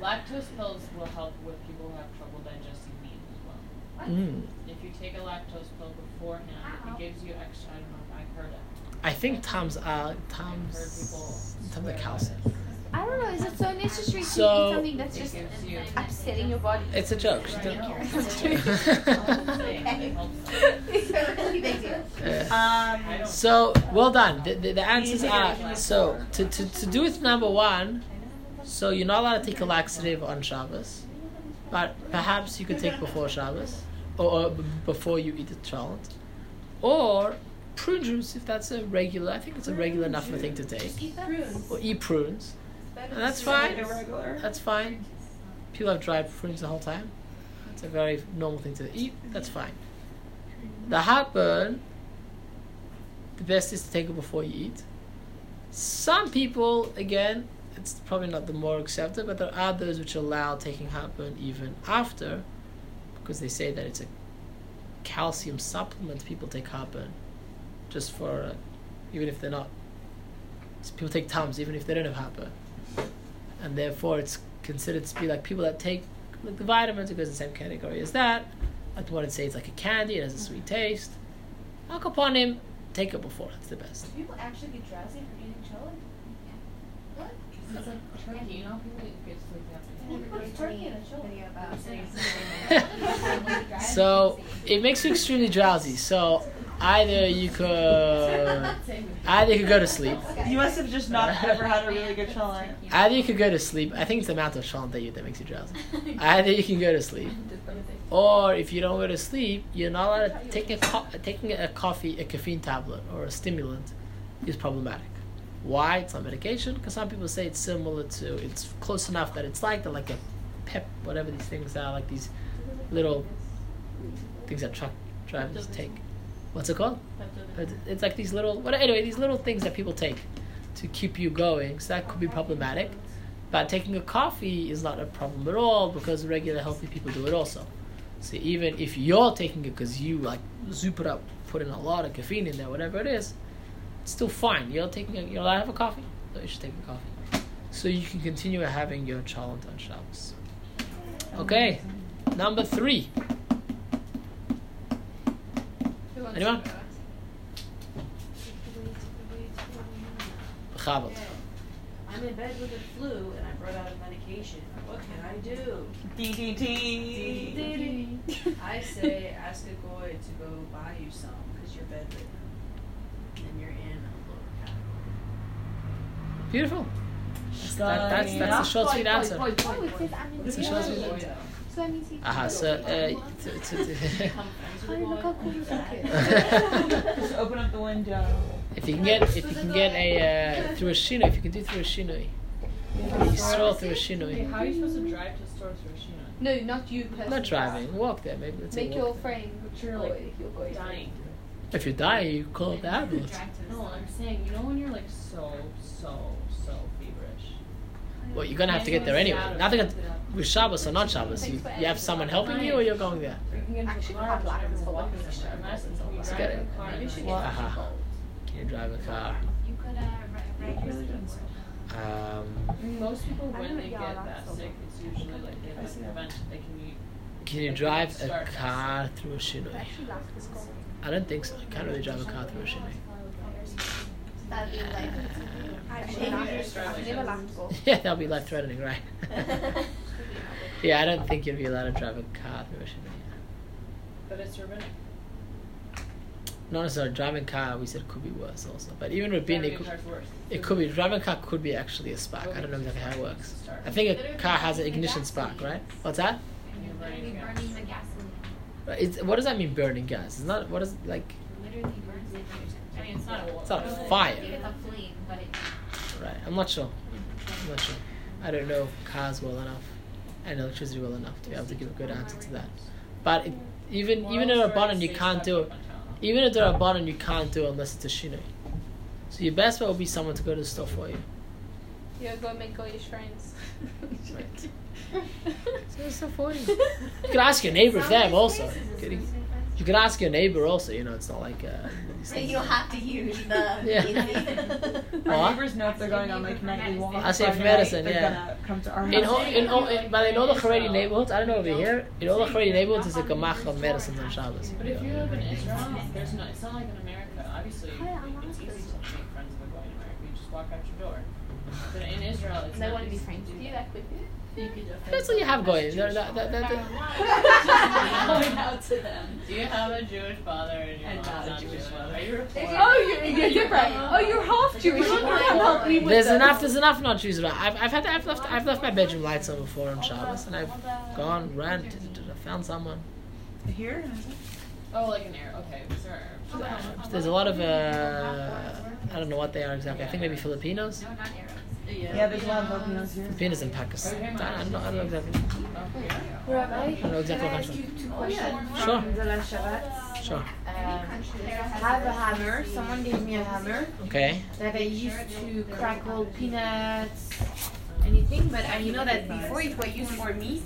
Lactose pills will help with people who have trouble digesting meat as well. Mm. If you take a lactose pill beforehand, it gives you extra. I don't know I've heard it. I think Tums are I've heard Tums. people Tums are swear calcium. I don't know. Is it so necessary to So- eat something that's just you. upsetting your body? It's a joke. She I don't- know. It helps. it's a really big deal. Yeah. Um, So well done. The, the, the answers are so to, to, to do with number one. So you're not allowed to take a laxative on Shabbos, but perhaps you could take before Shabbos or, or b- before you eat the cholent, or prune juice if that's a regular. I think it's a regular enough thing to take, prunes. or eat prunes. And that's fine. That's fine. People have dried prunes the whole time. It's a very normal thing to eat. That's fine. The heartburn, the best is to take it before you eat. Some people, again, it's probably not the more accepted, but there are those which allow taking heartburn even after, because they say that it's a calcium supplement. People take heartburn just for, uh, even if they're not. People take Tums even if they don't have heartburn and therefore it's considered to be like people that take like the vitamins. It goes in the same category as that. I'd want to say it's like a candy. It has a sweet taste. Al Capone, take it before. It's the best. Do people actually get drowsy from eating chili? What? It's like turkey. You know, people get sleepy after What's turkey in a chili? Video about So it makes you extremely drowsy. So either you could either you could go to sleep. You must have just not ever had a really good cholent. Either you could go to sleep. I think it's the amount of shalom that you that makes you drowsy. Either you can go to sleep, or if you don't go to sleep, you're not allowed to take a co- taking a coffee, a caffeine tablet, or a stimulant is problematic. Why? It's not medication. Because some people say it's similar to, it's close enough that it's like the like a pep, whatever these things are, like these little things that truck drivers take. What's it called? It's like these little, what anyway, these little things that people take to keep you going. So that could be problematic. But taking a coffee is not a problem at all because regular healthy people do it also. So even if you're taking it because you like zoop it up, put in a lot of caffeine in there, whatever it's still fine. You're taking a, you're allowed to have a coffee, so you should take a coffee. So you can continue having your cholent on Shabbos. Okay, number three. Anyone? Chavot. I'm in bed with a flu and I brought out a medication. What can I do? DDT. I say ask a goy to go buy you some because you're bedridden and you're in a lower category. Beautiful. That, that's that's a short sweet answer. It says I'm in It's a short sweet answer. So that means. Aha, so uh, to, to, to how cool this is. Just open up the window. if you can get if you can get a uh, through a shinoi, if you can do through a shinoi, you stroll through a Okay, shinoi. how are you supposed to drive to the store through a Shino? No, not you personally. Not driving, walk there. Maybe let's say Make your there. friend. But you're like if you're going. dying. If you die, you call the ambulance. No, I'm saying, you know when you're like so, so, so feverish. Well, you're gonna have to get there anyway. Nothing with Shabbos or not Shabbos. You, you have someone helping you, or you're going there. Or you can Actually, the car have and black drive ones or for walk one there. extra. I'm asking, can you Let's drive get a it. car and then- Aha. Can you drive a car? You could uh, write, write your. Um, most people, when they get that sick, it's usually like they like prevent, they can you. can you drive a car through a shinoi? Actually, last was cool. I don't think so. I can't really drive a car through a shinoi. That'd like. Actually, Maybe last just drive like never that. Yeah, that'll be life threatening, right? yeah, I don't think you'd be allowed to drive a car through a shinoi. But it's rabbinic. Not necessarily driving car. We said could be worse also, but even with being it could, car's worse. it could be driving a car could be actually a spark. I don't know exactly how it works. I think a car has an ignition spark, right? What's that? burning Literally burning the gasoline. Right, It's, what does that mean? Burning gas? It's not. What is like? Literally burns it. I mean, it's not a. It's not a I think fire. it's a flame, but it. Right. I'm not sure. I'm not sure. I don't know cars well enough and electricity well enough to be able to give a good answer to that. But it, even even in a bottom, you can't do it. Even if there are a bottom, you can't do it unless it's a shinoi. So your best bet would be someone to go to the store for you. Yeah, go make all your shrines. Right. So it's not for you. You could ask your neighbor if they have also. You could, you could ask your neighbor also. You know, it's not like. Uh, these So things. you don't have to use the Yeah. easy. Our neighbors know if they're going on like nightly walks. I say by for night, medicine, they're yeah. come to our house. In all, in all, in, but in all the Haredi neighborhoods, I don't know over here. In all the Haredi neighborhoods, there's a gemach of medicines on Shabbos. But if you live in Israel, there's no. It's not like in America. Obviously, it's easy to make friends with a guy in America. You just walk out your door. But in Israel, it's And they not want to be friends with you that quickly. You could just. That's what you have going. They're, they're, they're, they're, Going out to them. Do you have a Jewish father and your And mom's not a Jewish Jewish? mother. Are you Reformed? Oh, you're, you're different. Oh, you're half Jewish. You can help me with there's this. enough. There's enough not Jews around. I've, I've had. I've left. I've left my bedroom lights on before on Shabbos, and I've gone, ran, found someone. Here? Oh, like an Arab. Okay, sure. There's a lot of. Uh, I don't know what they are exactly. I think maybe Filipinos. No, not Arabs. Yeah, there's a lot of Filipinos here. Filipinos in Pakistan. I don't know. I don't know exactly. Rabbi, I don't know exactly can I what ask country. you two questions Sure. from the last Shabbat? Sure. Um, I have a hammer. Someone gave me a hammer Okay. that I used to crackle peanuts, anything. But I know that before it was used for meat.